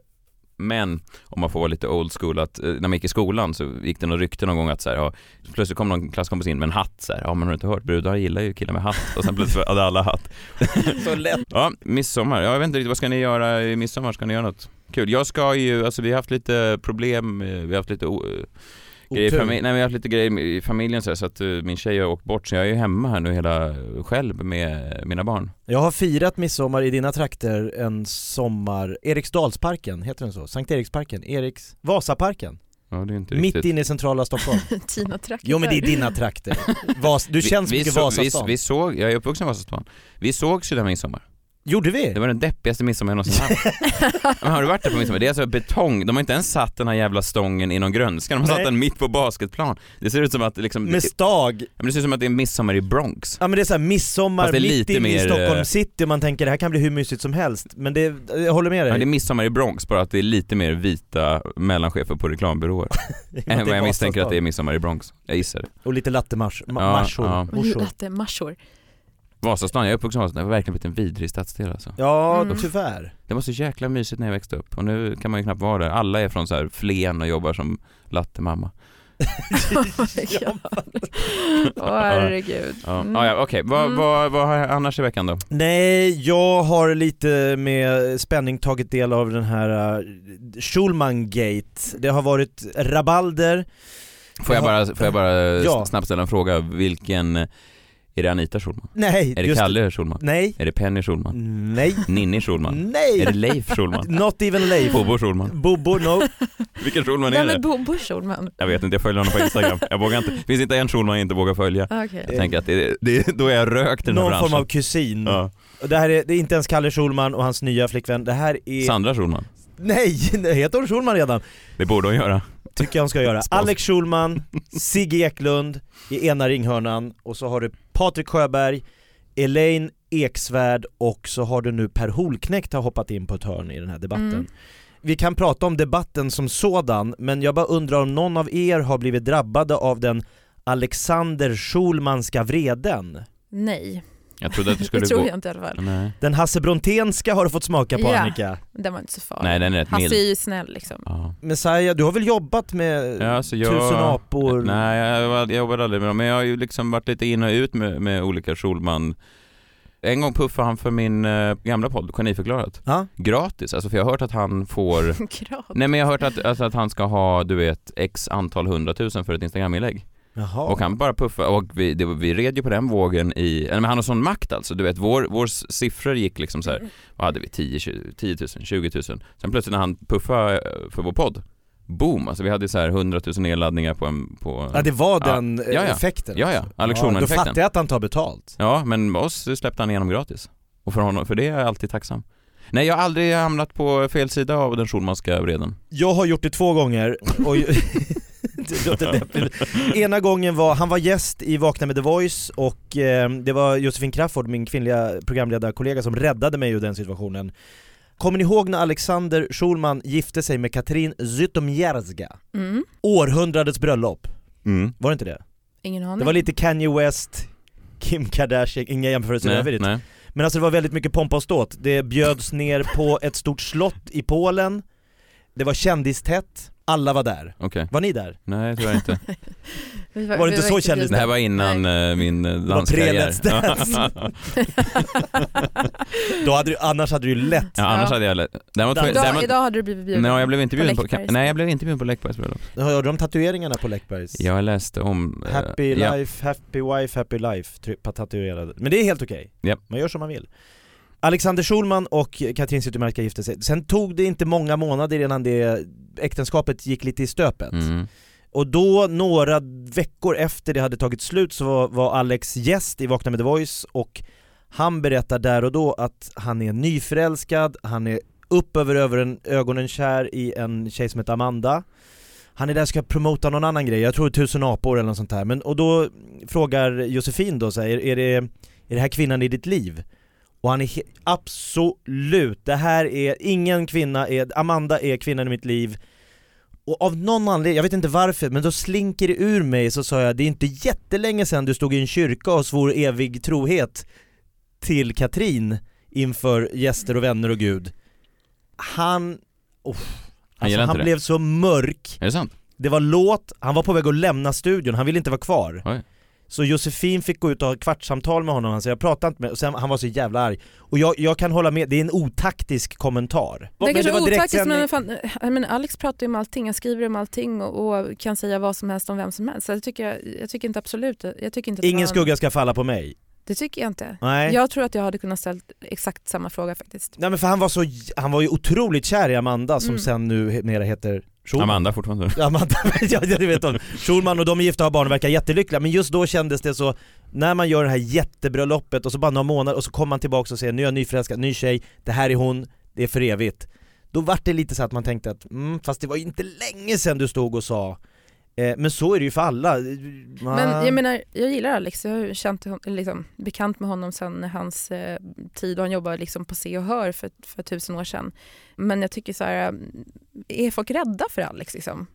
[SPEAKER 2] män, om man får vara lite old school, att eh, när man gick i skolan så gick det något rykte någon gång att så här, ja, plötsligt kom någon klasskompis in med en hatt så här, ja men har du inte hört, brudar gillar ju killar med hatt och sen plötsligt hade alla hatt.
[SPEAKER 3] Så lätt.
[SPEAKER 2] Ja, midsommar, ja, jag vet inte riktigt, vad ska ni göra i midsommar? Ska ni göra något kul? Jag ska ju, alltså vi har haft lite problem, eh, vi har haft lite grejer i familjen, nej vi har haft lite grejer i familjen så, här, så att eh, min tjej har åkt bort så jag är ju hemma här nu hela själv med mina barn.
[SPEAKER 3] Jag har firat midsommar i dina trakter en sommar, Eriksdalsparken, heter den så? Sankt Eriksparken? Eriks... Vasaparken?
[SPEAKER 2] Ja, det är inte
[SPEAKER 3] Mitt
[SPEAKER 2] riktigt.
[SPEAKER 3] inne i centrala Stockholm.
[SPEAKER 4] Tina Traktor.
[SPEAKER 3] Jo men det är dina trakter. Vas... Du känns
[SPEAKER 2] vi,
[SPEAKER 3] mycket
[SPEAKER 2] så, vi,
[SPEAKER 3] Vasastan.
[SPEAKER 2] vi såg, jag är uppvuxen i Vasastan. Vi sågs ju där midsommar.
[SPEAKER 3] Gjorde vi?
[SPEAKER 2] Det var den deppigaste midsommar jag någonsin haft. Men har du varit där på midsommar? Det är alltså betong, de har inte ens satt den här jävla stången i någon grönska, de har satt
[SPEAKER 3] Nej.
[SPEAKER 2] den mitt på basketplan. Det ser ut som att liksom,
[SPEAKER 3] Med stag.
[SPEAKER 2] Ja, men det ser ut som att det är midsommar i Bronx.
[SPEAKER 3] Ja men det är såhär midsommar
[SPEAKER 2] är
[SPEAKER 3] mitt i
[SPEAKER 2] mer,
[SPEAKER 3] Stockholm
[SPEAKER 2] eh,
[SPEAKER 3] city och man tänker det här kan bli hur mysigt som helst. Men det, jag håller med dig.
[SPEAKER 2] Ja, det är midsommar i Bronx, bara att det är lite mer vita mellanchefer på reklambyråer.
[SPEAKER 3] I
[SPEAKER 2] än vad jag misstänker att det är midsommar i Bronx. Jag gissar det.
[SPEAKER 3] Och lite lattemars, ma-
[SPEAKER 2] Ja, ja.
[SPEAKER 4] Latte.
[SPEAKER 2] Vasastan, jag är uppvuxen i Vasastan, det var verkligen blivit en vidrig stadsdel alltså.
[SPEAKER 3] Ja,
[SPEAKER 4] Mm.
[SPEAKER 3] tyvärr.
[SPEAKER 2] Det var så jäkla mysigt när jag växte upp och nu kan man ju knappt vara där. Alla är från så här Flen och jobbar som lattemamma.
[SPEAKER 4] Ja. Åh herregud.
[SPEAKER 2] Ja,
[SPEAKER 4] Mm.
[SPEAKER 2] ah, ja okej. Vad,
[SPEAKER 4] Mm.
[SPEAKER 2] vad, vad har jag annars i veckan då?
[SPEAKER 3] Nej, jag har lite med spänning tagit del av den här uh, Schulman-gate. Det har varit rabalder.
[SPEAKER 2] Får jag bara, får jag bara
[SPEAKER 3] Ja.
[SPEAKER 2] snabbt ställa en fråga? Vilken, är det Anita Schulman?
[SPEAKER 3] Nej,
[SPEAKER 2] Är det
[SPEAKER 3] just
[SPEAKER 2] Kalle Schulman?
[SPEAKER 3] Nej,
[SPEAKER 2] Är det Penny Schulman?
[SPEAKER 3] nej,
[SPEAKER 2] Ninni Schulman?
[SPEAKER 3] nej!
[SPEAKER 2] Är det Leif Schulman?
[SPEAKER 3] Not even Leif.
[SPEAKER 2] Bobo Schulman?
[SPEAKER 3] Bobo, no.
[SPEAKER 2] Vilken Schulman är
[SPEAKER 4] Vem är
[SPEAKER 2] det?
[SPEAKER 4] Bobo Schulman?
[SPEAKER 2] Jag vet inte, jag följer honom på Instagram. Jag vågar inte, finns inte en Schulman jag inte vågar följa.
[SPEAKER 4] Okej.
[SPEAKER 2] Jag tänker att det, det, då är jag rökt i den här
[SPEAKER 3] Någon
[SPEAKER 2] branschen.
[SPEAKER 3] form av kusin.
[SPEAKER 2] Ja.
[SPEAKER 3] Och Det här är, det är inte ens Kalle Schulman och hans nya flickvän, det här är...
[SPEAKER 2] Sandra Schulman.
[SPEAKER 3] Nej, det heter hon Schulman redan?
[SPEAKER 2] Det borde hon göra.
[SPEAKER 3] Tycker jag hon ska göra. Alex Schulman, Sigge Eklund i ena ringhörnan och så har du Patrik Sjöberg, Elaine Eksvärd och så har du nu Per Holknekt har hoppat in på ett hörn i den här debatten.
[SPEAKER 4] Mm.
[SPEAKER 3] Vi kan prata om debatten som sådan, men jag bara undrar om någon av er har blivit drabbade av den Alexander Schulmanska vreden?
[SPEAKER 4] Nej,
[SPEAKER 2] Jag trodde att du skulle
[SPEAKER 4] det tror
[SPEAKER 2] gå...
[SPEAKER 4] jag inte i alla fall.
[SPEAKER 2] Nej.
[SPEAKER 3] Den Hasse Bronténska har du fått smaka på
[SPEAKER 4] Ja.
[SPEAKER 3] Annika.
[SPEAKER 4] Den var inte så farlig.
[SPEAKER 2] Nej, den är rätt
[SPEAKER 4] Hasse
[SPEAKER 2] mild.
[SPEAKER 4] är ju snäll liksom.
[SPEAKER 2] Ja.
[SPEAKER 3] Messiah, du har väl jobbat med
[SPEAKER 2] Ja, alltså jag...
[SPEAKER 3] Tusen apor?
[SPEAKER 2] Nej, jag, jag jobbade aldrig med dem, men jag har ju liksom varit lite in och ut med, med olika Schulman. En gång puffade han för min eh, gamla podd, Geniförklarat.
[SPEAKER 3] Ja?
[SPEAKER 2] Gratis, alltså för jag har hört att han får... Nej men jag har hört att, alltså, att han ska ha, du vet, x antal hundratusen för ett Instagram-inlägg.
[SPEAKER 3] Jaha.
[SPEAKER 2] Och han bara puffade, och vi, det, vi red ju på den vågen i, men han har sån makt alltså, du vet, vår, vår siffror gick liksom så här, vad hade vi, 10, 20, 10 000, 20 000. Sen plötsligt när han puffade eh, för vår podd, boom, alltså vi hade så här 100 000 nedladdningar på en, på...
[SPEAKER 3] Ja det var
[SPEAKER 2] Ja.
[SPEAKER 3] den eh,
[SPEAKER 2] Ja, ja.
[SPEAKER 3] effekten
[SPEAKER 2] Ja, ja.
[SPEAKER 3] alltså.
[SPEAKER 2] Alex
[SPEAKER 3] Då fattar jag att han tar betalt.
[SPEAKER 2] Ja, men oss släppte han igenom gratis. Och för honom, för det är jag alltid tacksam. Nej, jag har aldrig hamnat på fel sida av den Schulmanska vreden.
[SPEAKER 3] Jag har gjort det två gånger och det låter deppigt. Ena gången var, han var gäst i Vakna med The Voice och eh, det var Josefin Crafoord, min kvinnliga programledarkollega som räddade mig ur den situationen. Kommer ni ihåg när Alexander Schulman gifte sig med Katrin Zytomierska?
[SPEAKER 4] Mm.
[SPEAKER 3] Århundradets bröllop,
[SPEAKER 2] Mm.
[SPEAKER 3] var det inte det?
[SPEAKER 4] Ingen aning.
[SPEAKER 3] Det var lite Kanye West, Kim Kardashian, inga jämförelser
[SPEAKER 2] Nej,
[SPEAKER 3] övrigt.
[SPEAKER 2] nej.
[SPEAKER 3] Men alltså det var väldigt mycket pompa och ståt. Det bjöds ner på ett stort slott i Polen, det var kändistätt, alla var där.
[SPEAKER 2] Okej.
[SPEAKER 3] Var ni där?
[SPEAKER 2] Nej, tyvärr inte.
[SPEAKER 4] Vi
[SPEAKER 3] Var det inte så kändis
[SPEAKER 2] Det här var innan
[SPEAKER 4] Nej.
[SPEAKER 2] eh, min eh,
[SPEAKER 3] var
[SPEAKER 2] danskarriär.
[SPEAKER 3] Då hade du, annars hade du ju lätt.
[SPEAKER 2] ja, annars
[SPEAKER 4] Ja.
[SPEAKER 2] hade jag... lätt- Däremot,
[SPEAKER 3] Idag-
[SPEAKER 2] däremot,
[SPEAKER 4] idag hade du blivit bjuden.
[SPEAKER 2] Nej, jag blev inte
[SPEAKER 4] på
[SPEAKER 2] bjuden på,
[SPEAKER 4] Läckbergs.
[SPEAKER 2] nej jag blev inte bjuden på Läckbergs bröllop.
[SPEAKER 3] Hörde de tatueringarna på Läckbergs?
[SPEAKER 2] Jag läste om... eh,
[SPEAKER 3] Happy
[SPEAKER 2] ja.
[SPEAKER 3] life, happy wife, happy life, på tatuerade. Men det är helt okej.
[SPEAKER 2] Japp.
[SPEAKER 3] Man gör som man vill. Alexander Schulman och Katrin Zytomierska gifte sig. Sen tog det inte många månader innan det äktenskapet gick lite i stöpet.
[SPEAKER 2] Mm.
[SPEAKER 3] Och då, några veckor efter det hade tagit slut, så var, var Alex gäst i Vakna med The Voice och han berättar där och då att han är nyförälskad, han är upp över, över en, ögonen kär i en tjej som heter Amanda Han är där och ska promota någon annan grej, jag tror tusen apor eller något sånt här, men och då frågar Josefin då så här, är, är, det, är det här kvinnan i ditt liv? Och han är absolut, det här är, ingen kvinna är, Amanda är kvinnan i mitt liv och av någon anledning, jag vet inte varför, men då slinker det ur mig så sa jag det är inte jättelänge sedan du stod i en kyrka och svor evig trohet till Katrin inför gäster och vänner och Gud. Han, oh,
[SPEAKER 2] Han
[SPEAKER 3] alltså, han blev så mörk,
[SPEAKER 2] Är det sant?
[SPEAKER 3] det var låt, han var på väg att lämna studion, han ville inte vara kvar.
[SPEAKER 2] Oj.
[SPEAKER 3] Så Josefin fick gå ut och ha kvartssamtal med honom, han sa jag pratade inte med och sen, han var så jävla arg. Och jag, jag kan hålla med, det är en otaktisk kommentar.
[SPEAKER 4] Det
[SPEAKER 3] Men
[SPEAKER 4] är kanske
[SPEAKER 3] var
[SPEAKER 4] är otaktiskt men fan, menar, Alex pratar ju om allting, han skriver om allting och, och kan säga vad som helst om vem som helst. Så jag tycker, jag tycker inte absolut, jag tycker inte att det
[SPEAKER 3] Ingen
[SPEAKER 4] en-
[SPEAKER 3] skugga ska falla på mig.
[SPEAKER 4] Det tycker jag inte.
[SPEAKER 3] Nej.
[SPEAKER 4] Jag tror att jag hade kunnat ställa exakt samma fråga faktiskt.
[SPEAKER 3] Nej men för han var så, han var ju otroligt kär i Amanda som
[SPEAKER 4] Mm.
[SPEAKER 3] sen nu he- mera heter Schulman.
[SPEAKER 2] Amanda fortfarande.
[SPEAKER 3] Amanda, ja det vet hon. Schulman och de är gifta och har barn och verkar jättelyckliga, men just då kändes det så, när man gör det här jättebröllopet och så bara några månader och så kommer man tillbaka och säger nu är jag nyförälskad, ny tjej, det här är hon, det är för evigt. Då vart det lite så att man tänkte att, mm, fast det var ju inte länge sedan du stod och sa men så är det ju för alla.
[SPEAKER 4] Men jag menar, jag gillar Alex, jag har känt liksom, bekant med honom sedan hans eh, tid och han jobbade liksom på Se och Hör för, för tusen år sedan. Men jag tycker så här, är folk rädda för Alex liksom?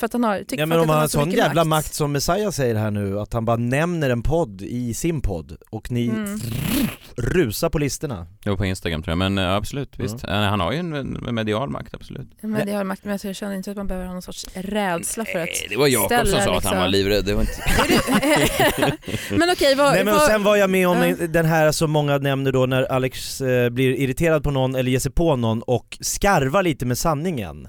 [SPEAKER 4] För att han har, tycker
[SPEAKER 3] Ja men om
[SPEAKER 4] att
[SPEAKER 3] han
[SPEAKER 4] han
[SPEAKER 3] har
[SPEAKER 4] har så
[SPEAKER 3] sån jävla makt. som Messiah säger här nu, att han bara nämner en podd i sin podd och ni
[SPEAKER 4] Mm.
[SPEAKER 3] rusar på listorna.
[SPEAKER 2] Jo på Instagram tror jag, men eh, absolut visst. Eh, Han har ju en, en medial makt, absolut.
[SPEAKER 4] Det har makt, men jag känner inte att man behöver ha någon sorts rädsla för att
[SPEAKER 2] Nej, det var Jakob som sa att
[SPEAKER 4] liksom.
[SPEAKER 2] han var livrädd, det var inte...
[SPEAKER 4] Men okej, vad...
[SPEAKER 3] Nej men
[SPEAKER 4] vad-
[SPEAKER 3] sen var jag med om
[SPEAKER 4] Ja.
[SPEAKER 3] den här som många nämner då när Alex eh, blir irriterad på någon eller ger sig på någon och skarvar lite med sanningen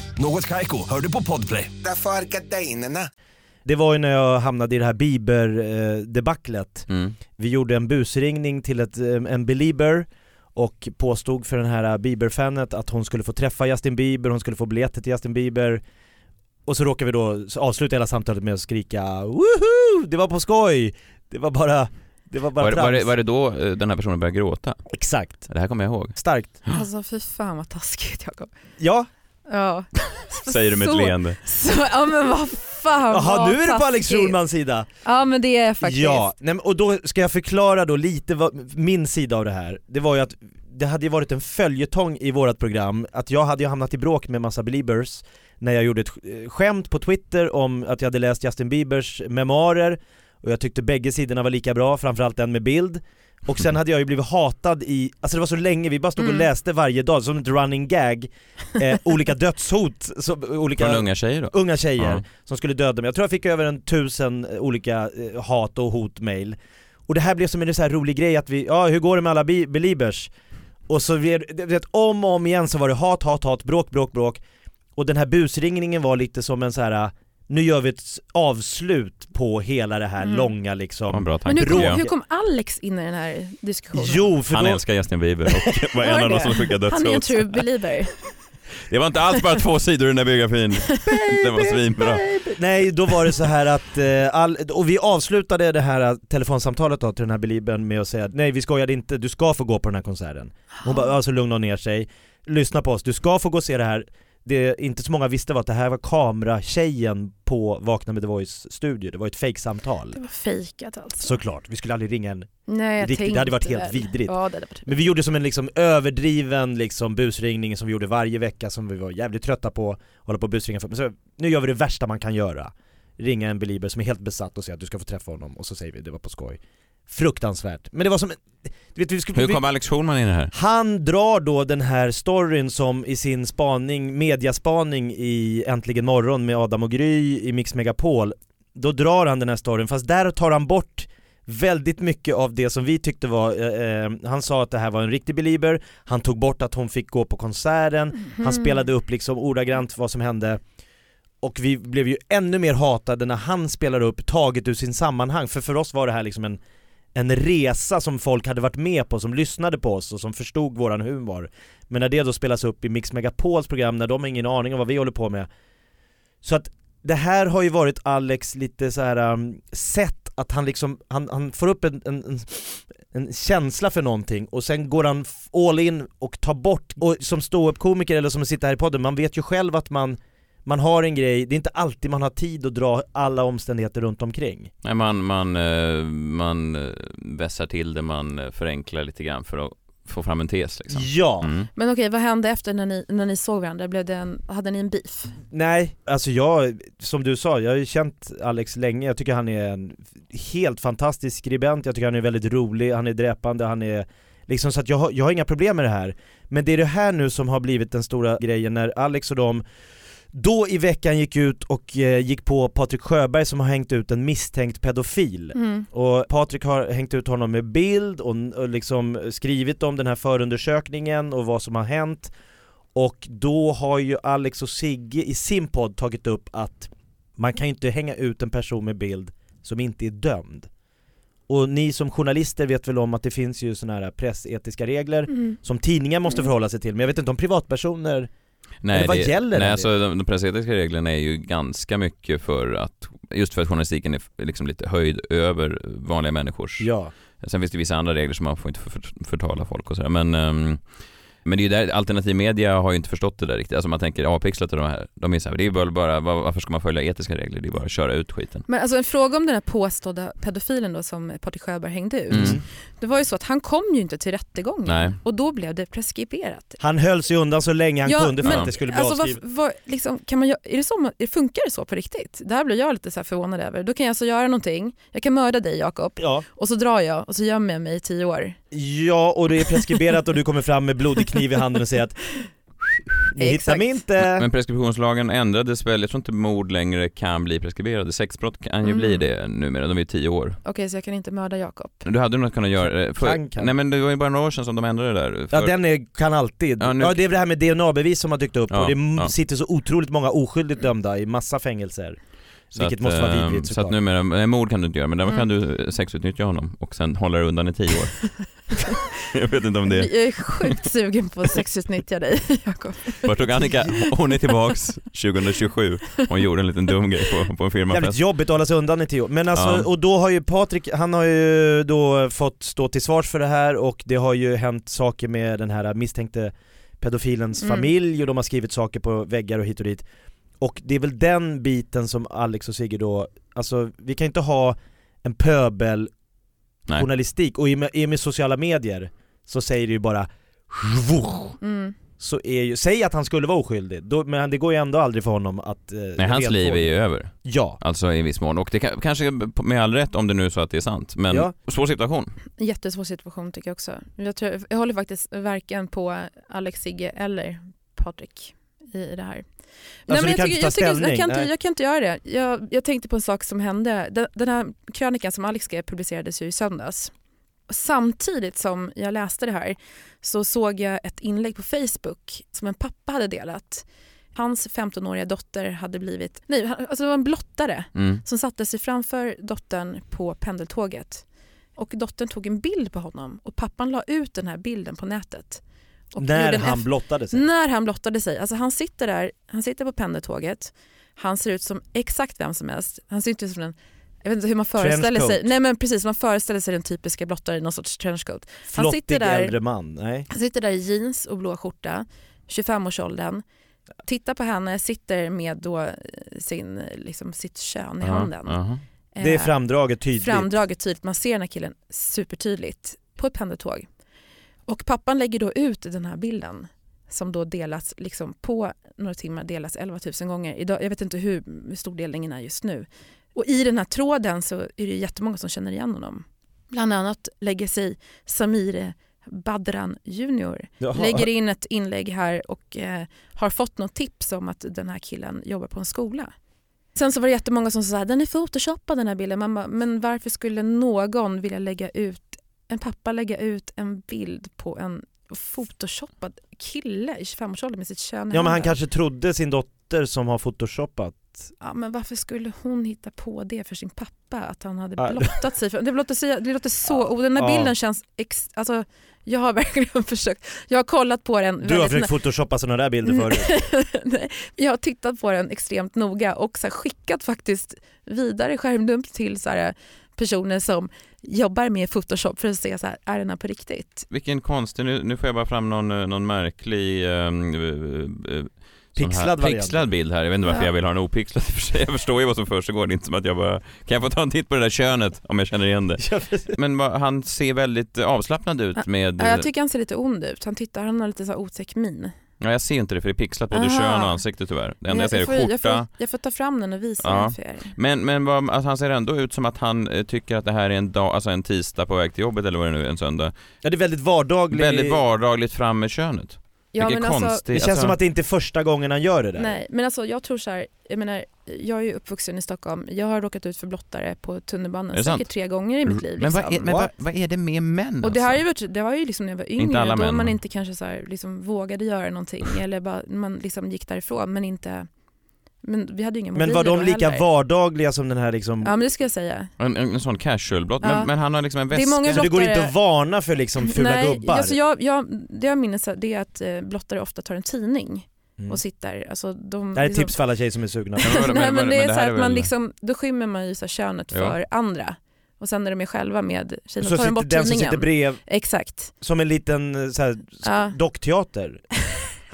[SPEAKER 5] Något Kaiko, hör du på Podplay.
[SPEAKER 6] Därför är gardinerna.
[SPEAKER 3] Det var ju när jag hamnade i det här Bieber-debaclet.
[SPEAKER 2] Mm.
[SPEAKER 3] Vi gjorde en busringning till ett, eh, en Belieber och påstod för den här Bieber-fanet att hon skulle få träffa Justin Bieber, hon skulle få biljetter till Justin Bieber och så råkade vi då avsluta hela samtalet med att skrika Woho! Det var på skoj! Det var bara, det var bara
[SPEAKER 2] Var,
[SPEAKER 3] trams.
[SPEAKER 2] var, det, var det då eh, den här personen började gråta?
[SPEAKER 3] Exakt,
[SPEAKER 2] Det här kommer jag ihåg.
[SPEAKER 3] starkt.
[SPEAKER 4] Alltså fy fan vad taskigt Jakob.
[SPEAKER 3] Ja,
[SPEAKER 4] Ja.
[SPEAKER 2] Säger du med ett
[SPEAKER 4] Så-
[SPEAKER 2] leende.
[SPEAKER 4] Så, ja men vad fan
[SPEAKER 3] jaha nu är du på Alex. Schulmans sida.
[SPEAKER 4] Ja men det är faktiskt.
[SPEAKER 3] Ja, nej, och då ska jag förklara då lite vad, min sida av det här. Det var ju att det hade ju varit en följetong i vårt program, att jag hade ju hamnat i bråk med massa beliebers när jag gjorde ett eh, skämt på Twitter om att jag hade läst Justin Biebers memoarer och jag tyckte bägge sidorna var lika bra, framförallt den med bild. Och sen hade jag ju blivit hatad i, alltså det var så länge, vi bara stod och
[SPEAKER 4] Mm.
[SPEAKER 3] läste varje dag som ett running gag, eh, olika dödshot, så, olika
[SPEAKER 2] Från unga tjejer då?
[SPEAKER 3] unga tjejer
[SPEAKER 2] Ja.
[SPEAKER 3] som skulle döda mig. Jag tror jag fick över en tusen eh, olika eh, hat och hotmail. Och det här blev som en så här rolig grej att vi, ja hur går det med alla beliebers? Och så det, vet, om och om igen så var det hat, hat, hat, bråk, bråk, bråk. Och den här busringningen var lite som en så här. Nu gör vi ett avslut på hela det här
[SPEAKER 4] Mm.
[SPEAKER 3] långa liksom.
[SPEAKER 2] bra
[SPEAKER 4] Men hur kom, hur kom Alex in i den här diskussionen?
[SPEAKER 3] Jo, för
[SPEAKER 2] Han
[SPEAKER 3] då,
[SPEAKER 2] älskar Justin Bieber och var en av de
[SPEAKER 4] det?
[SPEAKER 2] som skickade
[SPEAKER 4] Han är en
[SPEAKER 2] dödshot.
[SPEAKER 4] true believer.
[SPEAKER 2] Det var inte alls bara två sidor i den där biografin. Den var svinbra.
[SPEAKER 3] Nej, då var det så här att, eh, all, och vi avslutade det här eh, telefonsamtalet då till den här Beliebern med att säga att nej vi skojade inte, du ska få gå på den här konserten. Hon bara, alltså lugna ner sig, lyssna på oss, du ska få gå och se det här. Det inte så många visste var att det här var kameratjejen på Vakna med The Voice studio, det var ett fejksamtal.
[SPEAKER 4] Det var fejkat alltså.
[SPEAKER 3] Såklart, vi skulle aldrig ringa en
[SPEAKER 4] Nej, jag
[SPEAKER 3] Riktigt, det hade varit helt
[SPEAKER 4] väl.
[SPEAKER 3] vidrigt.
[SPEAKER 4] Ja, varit
[SPEAKER 3] Men vi gjorde som en liksom överdriven liksom busringning som vi gjorde varje vecka som vi var jävligt trötta på, hålla på och busringa för. Men så, nu gör vi det värsta man kan göra. Ringa en belieber som är helt besatt och säga att du ska få träffa honom och så säger vi det var på skoj. Fruktansvärt. Men det var som du vet, vi skulle,
[SPEAKER 2] Hur
[SPEAKER 3] vi,
[SPEAKER 2] kom Alex Schulman in i det här?
[SPEAKER 3] han drar då den här storyn som i sin spaning, mediaspaning i Äntligen morgon med Adam och Gry i Mix Megapol, då drar han den här storyn, fast där tar han bort väldigt mycket av det som vi tyckte var, eh, eh, han sa att det här var en riktig belieber, han tog bort att hon fick gå på konserten,
[SPEAKER 4] Mhm.
[SPEAKER 3] han spelade upp liksom ordagrant vad som hände och vi blev ju ännu mer hatade när han spelade upp taget ur sin sammanhang, för för oss var det här liksom en en resa som folk hade varit med på, som lyssnade på oss och som förstod våran humor. Men när det då spelas upp i Mix Megapols program, när de har ingen aning om vad vi håller på med. Så att det här har ju varit Alex lite så här um, sätt att han liksom, han, han får upp en, en, en, en känsla för någonting och sen går han all in och tar bort, och som ståuppkomiker eller som sitter här i podden, man vet ju själv att man man har en grej, det är inte alltid man har tid att dra alla omständigheter runt omkring.
[SPEAKER 2] Nej, man, man, eh, man eh, vässar till det, man eh, förenklar lite grann för att få fram en tes liksom.
[SPEAKER 3] Ja!
[SPEAKER 2] Mm.
[SPEAKER 4] Men okej, vad hände efter när ni, när ni såg varandra? Blev det en, hade ni en beef?
[SPEAKER 3] Nej, alltså jag, som du sa, jag har ju känt Alex länge, jag tycker han är en helt fantastisk skribent, jag tycker han är väldigt rolig, han är dräpande, han är liksom så att jag har, jag har inga problem med det här. Men det är det här nu som har blivit den stora grejen när Alex och de då i veckan gick ut och eh, gick på Patrik Sjöberg som har hängt ut en misstänkt pedofil.
[SPEAKER 4] Mm.
[SPEAKER 3] Och Patrik har hängt ut honom med bild och, och liksom skrivit om den här förundersökningen och vad som har hänt. Och då har ju Alex och Sigge i sin podd tagit upp att man kan ju inte hänga ut en person med bild som inte är dömd. Och ni som journalister vet väl om att det finns ju sådana här pressetiska regler
[SPEAKER 4] Mm.
[SPEAKER 3] som tidningar måste förhålla sig till, men jag vet inte om privatpersoner
[SPEAKER 2] Nej,
[SPEAKER 3] vad
[SPEAKER 2] det,
[SPEAKER 3] gäller
[SPEAKER 2] nej,
[SPEAKER 3] det?
[SPEAKER 2] alltså, de, de pressetiska reglerna är ju ganska mycket för att, just för att journalistiken är liksom lite höjd över vanliga människors.
[SPEAKER 3] Ja.
[SPEAKER 2] Sen finns det vissa andra regler som man får inte för, för, förtala folk och sådär men ehm, men det är ju där, alternativ media har ju inte förstått det där riktigt. Alltså man tänker A-pixlat och de här, de är så här, det är ju bara, bara var- varför ska man följa etiska regler? Det är bara att köra ut skiten.
[SPEAKER 4] Men alltså en fråga om den här påstådda pedofilen då som Patrik Sjöberg hängde ut.
[SPEAKER 2] Mm.
[SPEAKER 4] Det var ju så att han kom ju inte till rättegången
[SPEAKER 2] Nej.
[SPEAKER 4] och då blev det preskriberat.
[SPEAKER 3] Han höll sig undan så länge han
[SPEAKER 4] Ja,
[SPEAKER 3] kunde för
[SPEAKER 2] men-
[SPEAKER 3] att det skulle bli
[SPEAKER 4] Alltså,
[SPEAKER 3] avskrivet.
[SPEAKER 4] liksom, kan man, gö- är det så, funkar det så på riktigt? Det här blir jag lite så här förvånad över. Då kan jag alltså göra någonting, jag kan mörda dig Jakob
[SPEAKER 3] Ja.
[SPEAKER 4] och så drar jag och så gömmer jag mig i tio år.
[SPEAKER 3] Ja, och det är preskriberat och du kommer fram med blodig kniv i handen och säger att ni hittar
[SPEAKER 4] Exakt.
[SPEAKER 3] mig inte.
[SPEAKER 2] Men preskriptionslagen ändrades väl, jag tror inte mord längre kan bli preskriberade. Sexbrott kan ju
[SPEAKER 4] Mm.
[SPEAKER 2] bli det numera, de är ju tio år.
[SPEAKER 4] Okej så jag kan inte mörda Jakob.
[SPEAKER 2] Du hade nog kunnat göra det. För,
[SPEAKER 3] Kan, kan.
[SPEAKER 2] Nej men det var ju bara några år sedan som de ändrade det där.
[SPEAKER 3] Ja
[SPEAKER 2] För-
[SPEAKER 3] den är, kan alltid.
[SPEAKER 2] Ja,
[SPEAKER 3] Ja,
[SPEAKER 2] nu-
[SPEAKER 3] det är väl det här med DNA-bevis som har dykt upp
[SPEAKER 2] Ja,
[SPEAKER 3] och det
[SPEAKER 2] ja.
[SPEAKER 3] sitter så otroligt många oskyldigt dömda i massa fängelser.
[SPEAKER 2] Så
[SPEAKER 3] Vilket
[SPEAKER 2] att,
[SPEAKER 3] måste vara
[SPEAKER 2] eh,
[SPEAKER 3] vidrigt
[SPEAKER 2] Så att numera, nej, mord kan du inte göra men däremot
[SPEAKER 4] Mm.
[SPEAKER 2] kan du eh, sexutnyttja honom och sen hålla dig undan i tio år. jag vet inte om det,
[SPEAKER 4] Jag är sjukt sugen på att sexutnyttja dig Jakob.
[SPEAKER 2] vart tog Annika? Hon är tillbaks 2027, hon gjorde en liten dum grej på, på en
[SPEAKER 3] Jävligt
[SPEAKER 2] firmafest.
[SPEAKER 3] jobbigt att hålla sig undan i tio år. Men alltså,
[SPEAKER 2] Ja.
[SPEAKER 3] och då har ju Patrik, han har ju då fått stå till svars för det här och det har ju hänt saker med den här misstänkte pedofilens
[SPEAKER 4] Mm.
[SPEAKER 3] familj och de har skrivit saker på väggar och hit och dit. Och det är väl den biten som Alex och Sigge då, alltså vi kan inte ha en pöbel
[SPEAKER 2] Nej.
[SPEAKER 3] journalistik och i och, med, i och med sociala medier så säger det ju bara
[SPEAKER 4] Mm.
[SPEAKER 3] så är ju, säg att han skulle vara oskyldig, då, men det går ju ändå aldrig för honom att... Eh,
[SPEAKER 2] Nej, hans liv är ju över.
[SPEAKER 3] Ja.
[SPEAKER 2] Alltså i viss mån. Och det kan, kanske med all rätt om det nu är så att det är sant. Men
[SPEAKER 3] Ja.
[SPEAKER 2] svår situation.
[SPEAKER 4] Jättesvår situation tycker jag också. Jag, tror, jag håller faktiskt varken på Alex Sigge eller Patrik i, det här.
[SPEAKER 3] Alltså,
[SPEAKER 4] jag,
[SPEAKER 3] kan
[SPEAKER 4] tycker-
[SPEAKER 3] inte
[SPEAKER 4] jag, tycker-
[SPEAKER 3] ställning,
[SPEAKER 4] jag, kan inte,
[SPEAKER 3] nej.
[SPEAKER 4] jag kan inte göra det. Jag, jag tänkte på en sak som hände. Den, den här krönikan som Alex skrev publicerades ju i söndags. Samtidigt som jag läste det här så såg jag ett inlägg på Facebook som en pappa hade delat. Hans 15-åriga dotter hade blivit, nej alltså det var en blottare
[SPEAKER 2] Mm.
[SPEAKER 4] som satte sig framför dottern på pendeltåget. Och dottern tog en bild på honom och pappan la ut den här bilden på nätet. Och
[SPEAKER 3] När han blottade sig.
[SPEAKER 4] När han blottade sig. Alltså han sitter där, han sitter på pendeltåget. Han ser ut som exakt vem som helst. Han ser inte ut som en jag vet inte hur man föreställer sig. Nej men precis, man föreställer sig den typiska blottaren i någon sorts trenchcoat. Han
[SPEAKER 3] Flottig
[SPEAKER 4] sitter där-
[SPEAKER 3] äldre man, nej.
[SPEAKER 4] Han sitter där i jeans och blå skjorta, 25-årsåldern. Tittar på henne, sitter med då eh, sin, liksom sitt kön i
[SPEAKER 2] Ja,
[SPEAKER 4] handen.
[SPEAKER 2] aha.
[SPEAKER 3] Det är
[SPEAKER 4] Eh,
[SPEAKER 3] framdraget tydligt.
[SPEAKER 4] framdraget tydligt. Man ser den här killen supertydligt på ett pendeltåg. Och pappan lägger då ut den här bilden som då delas liksom på några timmar delas 11 000 gånger. Idag, jag vet inte hur stor delningen är just nu. Och i den här tråden så är det jättemånga som känner igen honom. Bland annat lägger sig Samir Badran Junior
[SPEAKER 3] Jaha.
[SPEAKER 4] lägger in ett inlägg här och eh, har fått något tips om att den här killen jobbar på en skola. Sen så var det jättemånga som sa att den är photoshoppad den här bilden. Man bara, men varför skulle någon vilja lägga ut, en pappa lägga ut en bild på en photoshoppad kille i 25-årsåldern med sitt kön i
[SPEAKER 3] Ja men han
[SPEAKER 4] handen?
[SPEAKER 3] kanske trodde sin dotter som har photoshoppat.
[SPEAKER 4] Ja, men varför skulle hon hitta på det för sin pappa? Att han hade
[SPEAKER 3] Ja.
[SPEAKER 4] blottat sig? För, det, låter så, det låter så... Och den här
[SPEAKER 3] Ja.
[SPEAKER 4] bilden känns... Ex, alltså, jag har verkligen försökt. Jag har kollat på den
[SPEAKER 3] Du har
[SPEAKER 4] väldigt
[SPEAKER 3] försökt photoshoppa sådana där bilder
[SPEAKER 4] Mm.
[SPEAKER 3] förut.
[SPEAKER 4] Nej, jag har tittat på den extremt noga och så här skickat faktiskt vidare skärmdump till så här personer som jobbar med Photoshop för att se så här, är den här på riktigt?
[SPEAKER 2] Vilken konstig, nu, nu får jag bara fram någon, eh, någon märklig eh, sån
[SPEAKER 3] Pixlad
[SPEAKER 2] här, pixlad bild här. Jag vet inte varför
[SPEAKER 4] Ja.
[SPEAKER 2] jag vill ha den opixlad för sig. Jag förstår ju vad som försiggår. Det är inte som att jag bara, kan jag få ta en titt på det där könet om jag känner igen det? Men han ser väldigt avslappnad ut med,
[SPEAKER 4] Ja, jag tycker han ser lite ond ut. Han tittar, han har lite så här otäck min.
[SPEAKER 2] Ja jag ser inte det för det är pixlat både
[SPEAKER 4] Aha.
[SPEAKER 2] kön och ansikte tyvärr. Det enda jag, ser är
[SPEAKER 4] får, jag,
[SPEAKER 2] skjorta.
[SPEAKER 4] får, jag får ta fram den och visa
[SPEAKER 2] Ja.
[SPEAKER 4] den för er.
[SPEAKER 2] Men, men vad, alltså han ser ändå ut som att han eh, tycker att det här är en dag, alltså en tisdag på väg till jobbet eller vad det nu är, en söndag.
[SPEAKER 3] Ja det är väldigt vardagligt.
[SPEAKER 2] Väldigt vardagligt fram med könet.
[SPEAKER 4] Ja, men alltså,
[SPEAKER 3] Det känns
[SPEAKER 2] alltså,
[SPEAKER 3] som att det inte är första gången han gör det där.
[SPEAKER 4] Nej, men alltså jag tror så här, jag menar, jag är ju uppvuxen i Stockholm. Jag har råkat ut för blottare på tunnelbanan säkert tre gånger i mitt liv.
[SPEAKER 2] Men, vad,
[SPEAKER 4] liksom.
[SPEAKER 2] är, men vad, vad är det med män
[SPEAKER 4] Och det, här
[SPEAKER 2] alltså?
[SPEAKER 4] är ju, varit- det var ju liksom när jag var yngre,
[SPEAKER 2] Inte alla
[SPEAKER 4] då
[SPEAKER 2] män.
[SPEAKER 4] man inte kanske så här, liksom vågade göra någonting eller bara, man liksom gick därifrån men inte, men vi hade ju inga mobiler
[SPEAKER 3] Men var de lika
[SPEAKER 4] heller.
[SPEAKER 3] vardagliga som den här liksom...
[SPEAKER 4] Ja men det ska jag säga.
[SPEAKER 2] En, en, en sån casual-blott,
[SPEAKER 4] Ja.
[SPEAKER 2] men, men han har liksom en
[SPEAKER 4] Det är
[SPEAKER 2] väska.
[SPEAKER 4] många
[SPEAKER 3] så det går inte
[SPEAKER 4] blottare-
[SPEAKER 3] att varna för liksom fula
[SPEAKER 4] Nej,
[SPEAKER 3] gubbar?
[SPEAKER 4] alltså jag, jag, det jag minns det är att eh, blottare ofta tar en tidning
[SPEAKER 3] Mm.
[SPEAKER 4] och sitter. Alltså, de,
[SPEAKER 3] Det här är
[SPEAKER 4] liksom-
[SPEAKER 3] tips för alla tjejer som är sugna.
[SPEAKER 4] Nej men det är så att man liksom, då skymmer man ju så här könet
[SPEAKER 2] Ja.
[SPEAKER 4] för andra. Och sen när de är själva med tjejen,
[SPEAKER 3] Så
[SPEAKER 4] tar de bort
[SPEAKER 3] den som
[SPEAKER 4] tidningen.
[SPEAKER 3] sitter brev
[SPEAKER 4] Exakt.
[SPEAKER 3] som en liten eh, så här,
[SPEAKER 4] Ja.
[SPEAKER 3] dockteater.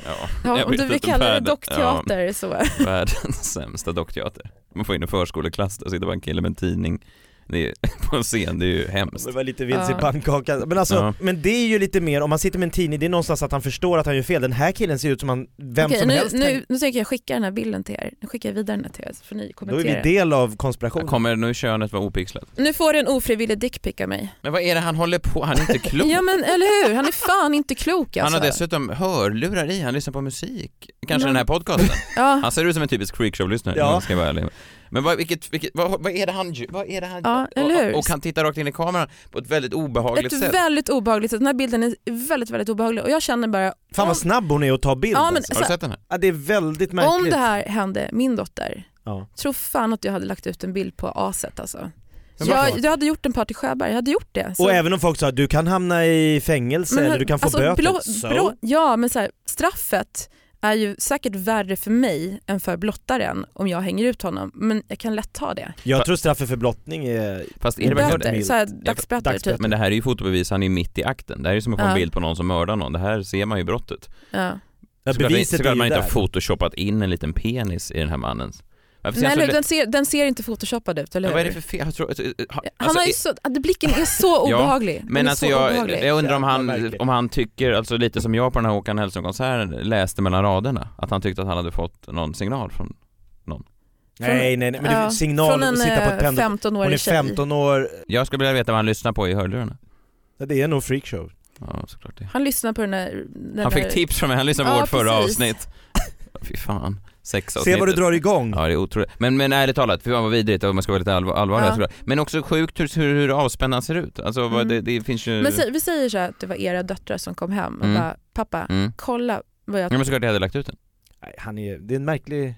[SPEAKER 2] Ja,
[SPEAKER 4] Ja, om du vill kalla det dockteater så.
[SPEAKER 2] Ja, världens sämsta dockteater. Man får in en förskoleklass, där sitter bara en kille med en tidning det är, på en scen, det är ju hemskt.
[SPEAKER 3] Det var lite vilse i
[SPEAKER 4] Ja.
[SPEAKER 3] pannkakan. Men alltså,
[SPEAKER 2] Ja.
[SPEAKER 3] men det är ju lite mer, om man sitter med en tidning, det är någonstans att han förstår att han gör fel. Den här killen ser ut som han, vem
[SPEAKER 4] Okej,
[SPEAKER 3] som
[SPEAKER 4] nu,
[SPEAKER 3] helst
[SPEAKER 4] nu,
[SPEAKER 3] kan...
[SPEAKER 4] nu tänker jag skicka den här bilden till er. Nu skickar jag vidare den här till er får ni
[SPEAKER 3] Då är vi del av konspirationen.
[SPEAKER 2] Kommer nu könet vara opixlat?
[SPEAKER 4] Nu får du en ofrivillig dickpic av mig.
[SPEAKER 2] Men vad är det han håller på, han är inte klok.
[SPEAKER 4] Ja men eller hur, han är fan inte klok
[SPEAKER 2] Han
[SPEAKER 4] alltså.
[SPEAKER 2] har dessutom hörlurar i, han lyssnar på musik. Kanske
[SPEAKER 4] Men-
[SPEAKER 2] den här podcasten.
[SPEAKER 4] Ja,
[SPEAKER 2] Han ser ut som en typisk freakshow-lyssnare
[SPEAKER 3] Ja.
[SPEAKER 2] ska vara ärlig. Men vad, vilket, vilket, vad, vad är det han? Vad är det han
[SPEAKER 4] Ja?
[SPEAKER 2] Och, och han tittar rakt in i kameran på ett väldigt obehagligt
[SPEAKER 4] ett
[SPEAKER 2] sätt.
[SPEAKER 4] väldigt obehagligt sätt. Den här bilden är väldigt, väldigt obehaglig och jag känner bara,
[SPEAKER 3] Fan
[SPEAKER 4] om,
[SPEAKER 3] vad snabb hon är att ta bild
[SPEAKER 4] Ja, men-
[SPEAKER 3] alltså.
[SPEAKER 2] Har du sett den här?
[SPEAKER 3] ja, Det är väldigt märkligt.
[SPEAKER 4] om det här hände min dotter,
[SPEAKER 3] Ja.
[SPEAKER 4] tror fan att jag hade lagt ut en bild på aset alltså. Jag, jag hade gjort en party Sjöberg, jag hade gjort det. Så-
[SPEAKER 3] Och även om folk sa att du kan hamna i fängelse
[SPEAKER 4] Men,
[SPEAKER 3] eller du kan få
[SPEAKER 4] alltså,
[SPEAKER 3] böter.
[SPEAKER 4] blå- blå- ja men så här, straffet är ju säkert värre för mig än för blottaren om jag hänger ut honom, men jag kan lätt ta det.
[SPEAKER 3] Jag tror straffet för blottning är...
[SPEAKER 2] Fast är det
[SPEAKER 4] Böter, så här, dagsböter
[SPEAKER 3] dagsböter.
[SPEAKER 4] typ.
[SPEAKER 2] Men det här är ju fotobevis, han är mitt i akten. Det här är ju som att få en
[SPEAKER 4] Ja.
[SPEAKER 2] bild på någon som mördar någon. Det här ser man ju i brottet.
[SPEAKER 4] Ja.
[SPEAKER 3] Ja,
[SPEAKER 2] Såklart,
[SPEAKER 3] beviset
[SPEAKER 2] såklart man inte har photoshopat in en liten penis i den här mannens.
[SPEAKER 4] Nej,
[SPEAKER 2] han så
[SPEAKER 4] eller,
[SPEAKER 2] lä-
[SPEAKER 4] den, ser, den ser inte photoshoppad ut, eller
[SPEAKER 2] Ja,
[SPEAKER 4] hur?
[SPEAKER 2] vad är det för fel? Jag tror, alltså,
[SPEAKER 4] Han
[SPEAKER 2] alltså,
[SPEAKER 4] har ju
[SPEAKER 2] i-
[SPEAKER 4] så, blicken är så obehaglig. Den
[SPEAKER 2] Men alltså
[SPEAKER 4] så
[SPEAKER 2] jag,
[SPEAKER 4] obehaglig.
[SPEAKER 2] jag undrar om han, om han tycker, alltså lite som jag på den här Håkan Hellström-konserten, läste mellan raderna. Att han tyckte att han hade fått någon signal från
[SPEAKER 3] Nej nej nej, men det är
[SPEAKER 4] Ja,
[SPEAKER 3] signal
[SPEAKER 4] Från en
[SPEAKER 3] att sitta på ett
[SPEAKER 4] eh,
[SPEAKER 3] pendel.
[SPEAKER 4] 15-årig
[SPEAKER 3] Hon är
[SPEAKER 4] tjej.
[SPEAKER 3] 15 år,
[SPEAKER 2] Jag skulle vilja veta vad han lyssnar på i hörlurarna.
[SPEAKER 3] ja, det är nog freakshow.
[SPEAKER 2] Ja, såklart det.
[SPEAKER 4] Han lyssnar på den där... Den
[SPEAKER 2] Han fick
[SPEAKER 4] där,
[SPEAKER 2] tips från mig, han lyssnade på
[SPEAKER 4] Ja,
[SPEAKER 2] vårt förra avsnitt. Fy fan, sex
[SPEAKER 3] Se vad du drar igång.
[SPEAKER 2] Ja det är otroligt. Men, men ärligt talat, fy fan vad vidrigt om man ska vara lite allvar, allvarlig
[SPEAKER 4] Ja.
[SPEAKER 2] Men också sjukt hur, hur, hur avspänd han ser ut. Alltså vad,
[SPEAKER 4] Mm.
[SPEAKER 2] det, det finns ju...
[SPEAKER 4] Men vi säger så här att det var era döttrar som kom hem och
[SPEAKER 2] Mm.
[SPEAKER 4] bara, pappa,
[SPEAKER 2] Mm.
[SPEAKER 4] kolla vad jag...
[SPEAKER 2] Ja men såklart jag hade lagt ut den.
[SPEAKER 3] Nej, han är, det är en märklig...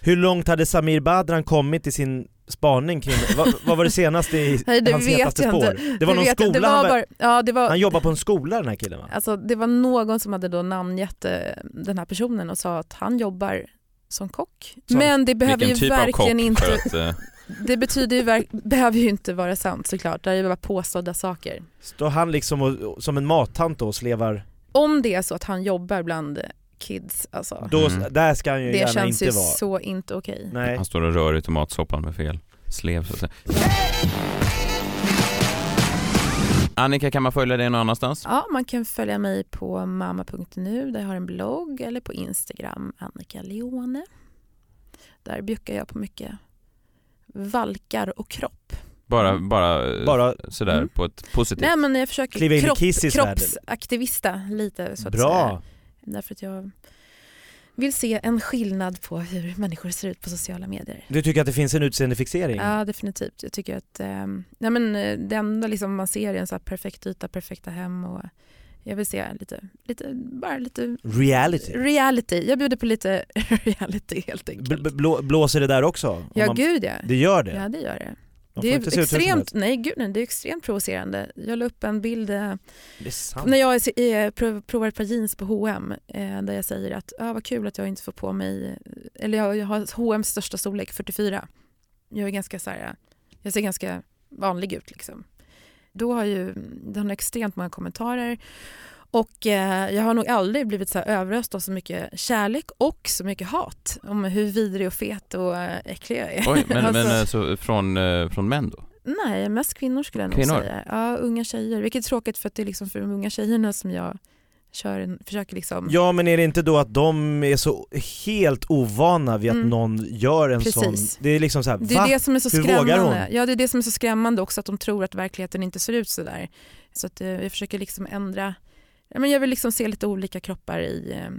[SPEAKER 3] Hur långt hade Samir Badran kommit i sin spaning kring vad, vad var det senaste i
[SPEAKER 4] Nej, det
[SPEAKER 3] hans hetaste spår?
[SPEAKER 4] inte.
[SPEAKER 3] Det var
[SPEAKER 4] Det
[SPEAKER 3] någon skola,
[SPEAKER 4] det var
[SPEAKER 3] han,
[SPEAKER 4] bara, ja, det var,
[SPEAKER 3] han jobbar på en skola den här killen va?
[SPEAKER 4] Alltså det var någon som hade då namngett eh, den här personen och sa att han jobbar som kock.
[SPEAKER 3] Som-
[SPEAKER 4] Men det behöver ju
[SPEAKER 2] typ
[SPEAKER 4] verkligen inte,
[SPEAKER 2] att...
[SPEAKER 4] det betyder ju verk, behöver ju inte vara sant såklart. Det är ju bara påstådda saker.
[SPEAKER 3] Står han liksom och, som en mattant då och slevar,
[SPEAKER 4] Om det är så att han jobbar bland kids, alltså,
[SPEAKER 3] då,
[SPEAKER 2] Mm.
[SPEAKER 3] där ska han ju
[SPEAKER 4] det
[SPEAKER 3] gärna
[SPEAKER 4] känns
[SPEAKER 3] inte
[SPEAKER 4] ju
[SPEAKER 3] vara.
[SPEAKER 4] så inte okej.
[SPEAKER 3] Nej.
[SPEAKER 2] Han står och rör i tomatsoppan med fel slev så att säga. Annika, kan man följa dig någon annanstans?
[SPEAKER 4] Ja, man kan följa mig på mamma.nu där jag har en blogg eller på Instagram, Annika Leone. Där bjuckar jag på mycket valkar och kropp.
[SPEAKER 2] Bara, bara,
[SPEAKER 3] Bara,
[SPEAKER 2] sådär
[SPEAKER 4] Mm.
[SPEAKER 2] på ett positivt...
[SPEAKER 4] Nej men jag försöker kropp, kroppsaktivista lite så att
[SPEAKER 3] bra!
[SPEAKER 4] säga. Därför att jag vill se en skillnad på hur människor ser ut på sociala medier.
[SPEAKER 3] Du tycker att det finns en utseendefixering?
[SPEAKER 4] Ja definitivt. Jag tycker att eh, nej, men, eh, det enda liksom man ser är en så perfekt yta, perfekta hem och jag vill se lite, lite, bara lite
[SPEAKER 3] Reality?
[SPEAKER 4] reality. Jag bjuder på lite reality helt enkelt.
[SPEAKER 3] b- blå, blåser det där också?
[SPEAKER 4] Ja
[SPEAKER 3] man-
[SPEAKER 4] gud ja.
[SPEAKER 3] Det gör det?
[SPEAKER 4] Ja det gör det. Det är extremt, nej gud nej, det är extremt provocerande. Jag la upp en bild eh. När jag är- är- prov- provar ett par jeans på H&M eh, där jag säger att ah, vad kul att jag inte får på mig, eller jag, jag har H&M's största storlek 44. Jag är ganska så här, jag ser ganska vanlig ut liksom. Då har ju, det har extremt många kommentarer och eh, jag har nog aldrig blivit så överöst av så mycket kärlek och så mycket hat om hur vidrig och fet och eh, äcklig jag är.
[SPEAKER 2] Oj, men,
[SPEAKER 4] Alltså-
[SPEAKER 2] men alltså, från, eh, från män då?
[SPEAKER 4] Nej, mest kvinnor skulle jag nog
[SPEAKER 2] Kvinnor?
[SPEAKER 4] säga. Ja, unga tjejer. Vilket är tråkigt för att det är liksom för de unga tjejerna som jag kör en, försöker liksom...
[SPEAKER 3] Ja men är det inte då att de är så helt ovana vid att
[SPEAKER 4] Mm.
[SPEAKER 3] någon gör en
[SPEAKER 4] Precis.
[SPEAKER 3] sån, det är liksom så här,
[SPEAKER 4] Det är
[SPEAKER 3] va?
[SPEAKER 4] det som är så
[SPEAKER 3] Hur vågar
[SPEAKER 4] skrämmande.
[SPEAKER 3] hon?
[SPEAKER 4] Ja, det är det som är så skrämmande också att de tror att verkligheten inte ser ut så där. Så att eh, jag försöker liksom ändra Ja, men jag vill liksom se lite olika kroppar i... eh,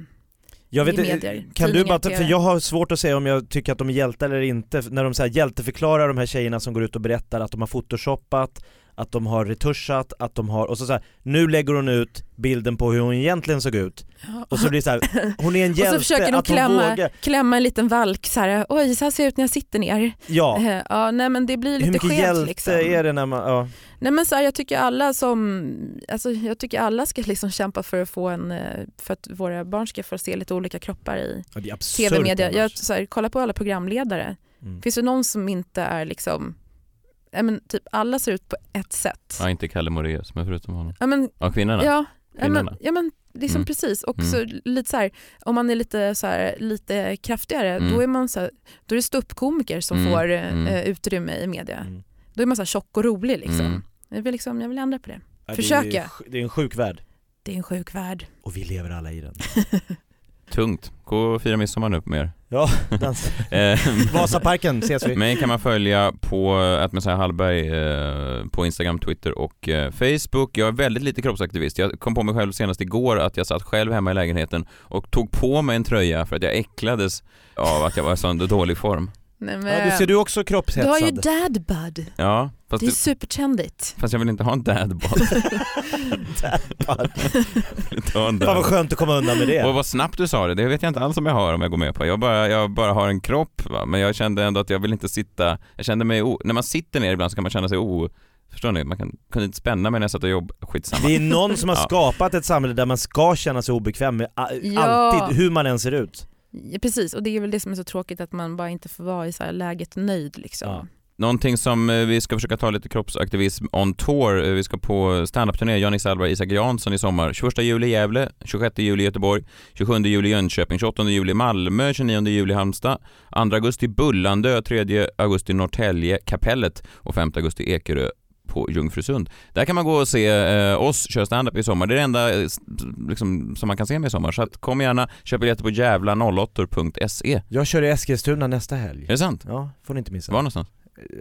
[SPEAKER 3] Jag vet,
[SPEAKER 4] medier,
[SPEAKER 3] kan du bara, för jag har svårt att säga om jag tycker att de är hjältar eller inte, när de så här hjälteförklarar de här tjejerna som går ut och berättar att de har photoshoppat, att de har retuschat, att de har, och så, så här, nu lägger hon ut bilden på hur hon egentligen såg ut och så blir det så här, hon är en
[SPEAKER 4] Och så
[SPEAKER 3] hjälte,
[SPEAKER 4] försöker de klämma,
[SPEAKER 3] vågar.
[SPEAKER 4] klämma en liten valk så här. oj så här ser jag ut när jag sitter ner.
[SPEAKER 3] Ja,
[SPEAKER 4] Ja, nej men det blir
[SPEAKER 3] hur
[SPEAKER 4] lite
[SPEAKER 3] mycket
[SPEAKER 4] skevt
[SPEAKER 3] hjälte
[SPEAKER 4] liksom.
[SPEAKER 3] är det när man, ja.
[SPEAKER 4] Nej men så här, jag tycker alla som, alltså jag tycker alla ska liksom kämpa för att få en, eh, för att våra barn ska få se lite olika kroppar i
[SPEAKER 3] ja
[SPEAKER 4] tv-media. Jag så här, kollar på alla programledare.
[SPEAKER 3] Mm.
[SPEAKER 4] Finns det någon som inte är liksom, ja men typ alla ser ut på ett sätt.
[SPEAKER 2] Ja, inte Kalle Moraeus, men förutom honom.
[SPEAKER 4] Ja men,
[SPEAKER 2] Ja, kvinnorna.
[SPEAKER 4] ja, ja men,
[SPEAKER 2] Kvinnorna.
[SPEAKER 4] ja men liksom
[SPEAKER 2] Mm.
[SPEAKER 4] precis. Och
[SPEAKER 2] Mm.
[SPEAKER 4] så lite så här, om man är lite, så här, lite kraftigare,
[SPEAKER 2] Mm.
[SPEAKER 4] då är man så här, då är det ståuppkomiker som
[SPEAKER 2] Mm.
[SPEAKER 4] får eh,
[SPEAKER 2] Mm.
[SPEAKER 4] utrymme i media.
[SPEAKER 3] Mm.
[SPEAKER 4] Då är man så här tjock och rolig liksom.
[SPEAKER 2] Mm.
[SPEAKER 4] Jag, vill liksom jag vill ändra på det.
[SPEAKER 3] Ja,
[SPEAKER 4] Försöka.
[SPEAKER 3] Det är, ju- det är en sjuk värld,
[SPEAKER 4] Det är en sjuk värld.
[SPEAKER 3] och vi lever alla i den.
[SPEAKER 2] Tungt. Gå och fira midsommar nu på mer.
[SPEAKER 3] Ja, dans.
[SPEAKER 2] Eh,
[SPEAKER 3] Vasaparken ses vi.
[SPEAKER 2] Mig kan man följa på att Messiah Hallberg eh, på Instagram, Twitter och eh, Facebook. Jag är väldigt lite kroppsaktivist. Jag kom på mig själv senast igår att jag satt själv hemma i lägenheten och tog på mig en tröja för att jag äcklades av att jag var i sån dålig form.
[SPEAKER 4] Nej, men,
[SPEAKER 3] Ja, du ser du också
[SPEAKER 4] du har ju
[SPEAKER 3] kroppshetsad?
[SPEAKER 4] dad bud.
[SPEAKER 2] Ja, fast,
[SPEAKER 4] Det är
[SPEAKER 2] det,
[SPEAKER 4] supertrendigt.
[SPEAKER 2] fast jag vill inte ha en.
[SPEAKER 3] Fan
[SPEAKER 2] inte ha en
[SPEAKER 3] vad skönt att komma undan med det.
[SPEAKER 2] Och vad snabbt du sa det, det vet jag inte alls om jag har om jag går med på. Jag bara, jag bara har en kropp va? men jag kände ändå att jag vill inte sitta, jag kände mig, o... när man sitter ner ibland så kan man känna sig o... Förstår ni? Man kan, kunde inte spänna mig när jag satt och jobbade, skitsamma.
[SPEAKER 3] Det är någon som har
[SPEAKER 2] Ja.
[SPEAKER 3] skapat ett samhälle där man ska känna sig obekväm med a-
[SPEAKER 4] Ja.
[SPEAKER 3] alltid, hur man än ser ut.
[SPEAKER 4] Ja, precis, och det är väl det som är så tråkigt att man bara inte får vara i så här läget nöjd liksom.
[SPEAKER 3] Ja.
[SPEAKER 2] Någonting som eh, vi ska försöka ta lite kroppsaktivism on tour. Eh, vi ska på standup-turné, Jannis Alvar Isak Jansson i sommar. 21 juli i Gävle, 26 juli i Göteborg, 27 juli i Jönköping, 28 juli i Malmö, 29 juli i Halmstad, 2 augusti Bullandö, 3 augusti Norrtälje, Kapellet och 5 augusti Ekerö på Jungfrusund. Där kan man gå och se eh, oss köra standup i sommar. Det är det enda eh, liksom, som man kan se med i sommar. Så att kom gärna, köp biljetter på jävla08.se.
[SPEAKER 3] Jag kör i Eskilstuna nästa helg.
[SPEAKER 2] Är det sant?
[SPEAKER 3] Ja, får ni inte missa.
[SPEAKER 2] Var någonstans?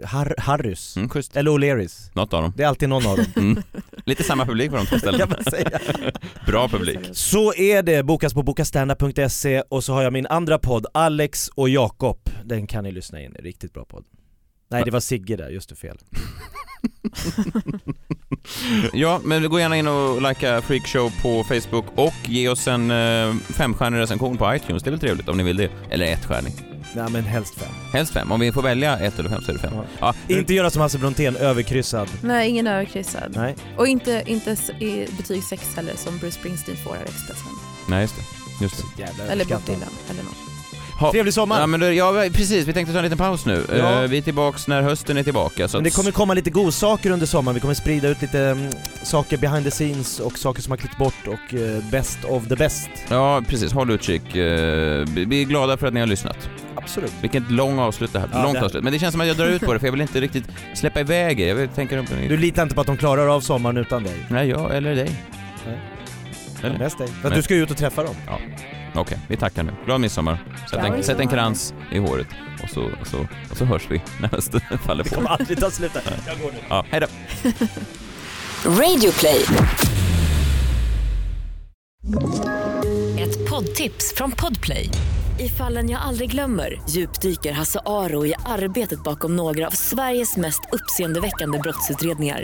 [SPEAKER 3] Har Harrys.
[SPEAKER 2] Mm, schysst.
[SPEAKER 3] Eller O'Learys.
[SPEAKER 2] Något av dem.
[SPEAKER 3] Det är alltid någon av dem.
[SPEAKER 2] Mm. Lite samma publik på de två ställena.
[SPEAKER 3] kan man säga.
[SPEAKER 2] Bra publik.
[SPEAKER 3] Så är det, bokas på bokastandup.se och så har jag min andra podd, Alex och Jakob. Den kan ni lyssna in, riktigt bra podd. Nej det var Sigge där, just det fel.
[SPEAKER 2] Ja, men gå gärna in och likea Freakshow på Facebook och ge oss en eh, femstjärnig recension på iTunes. Det är väl trevligt om ni vill det. Eller ettstjärnig.
[SPEAKER 3] Nej men helst fem.
[SPEAKER 2] Helst fem. Om vi får välja ett eller fem så är det fem.
[SPEAKER 3] Ja.
[SPEAKER 2] Ja.
[SPEAKER 3] Inte göra som Hasse Brontén, överkryssad.
[SPEAKER 4] Nej, ingen överkryssad.
[SPEAKER 3] Nej.
[SPEAKER 4] Och inte, inte s- i betyg 6 heller som Bruce Springsteen får av Expressen.
[SPEAKER 2] Nej, just det. Just det.
[SPEAKER 3] Jävla
[SPEAKER 4] Eller Bob
[SPEAKER 3] överskattat.
[SPEAKER 4] Dylan eller något.
[SPEAKER 2] Ha.
[SPEAKER 3] Trevlig sommar!
[SPEAKER 2] Ja, men då, ja, precis. Vi tänkte ta en liten paus nu.
[SPEAKER 3] Ja.
[SPEAKER 2] Eh, vi är tillbaks när hösten är tillbaka. Så
[SPEAKER 3] Men det
[SPEAKER 2] att-
[SPEAKER 3] kommer komma lite godsaker under sommaren, vi kommer sprida ut lite mm, saker behind the scenes och saker som har klippt bort och eh, best of the best.
[SPEAKER 2] Ja, precis. Håll utkik. Eh, vi är glada för att ni har lyssnat.
[SPEAKER 3] Absolut.
[SPEAKER 2] Vilket lång avslut det här
[SPEAKER 3] Ja,
[SPEAKER 2] Långt
[SPEAKER 3] det
[SPEAKER 2] avslut. Men det känns som att jag drar ut på det för jag vill inte riktigt släppa iväg er. Jag vill tänka...
[SPEAKER 3] Du litar inte på att de klarar av sommaren utan dig?
[SPEAKER 2] Nej, jag eller dig. Eller?
[SPEAKER 3] Mest dig. För att
[SPEAKER 2] Men-
[SPEAKER 3] du ska ju ut och träffa dem.
[SPEAKER 2] Okej, vi tackar nu. Glad midsommar. Sätt en, sätt en krans i håret och så, och så, och så hörs vi när hösten faller
[SPEAKER 3] Det
[SPEAKER 2] på.
[SPEAKER 3] kommer aldrig ta slut. Jag går nu.
[SPEAKER 2] Ja, hej då.
[SPEAKER 1] Radio play. Ett poddtips från Podplay. I fallen jag aldrig glömmer djupdyker Hasse Aro i arbetet bakom några av Sveriges mest uppseendeväckande brottsutredningar.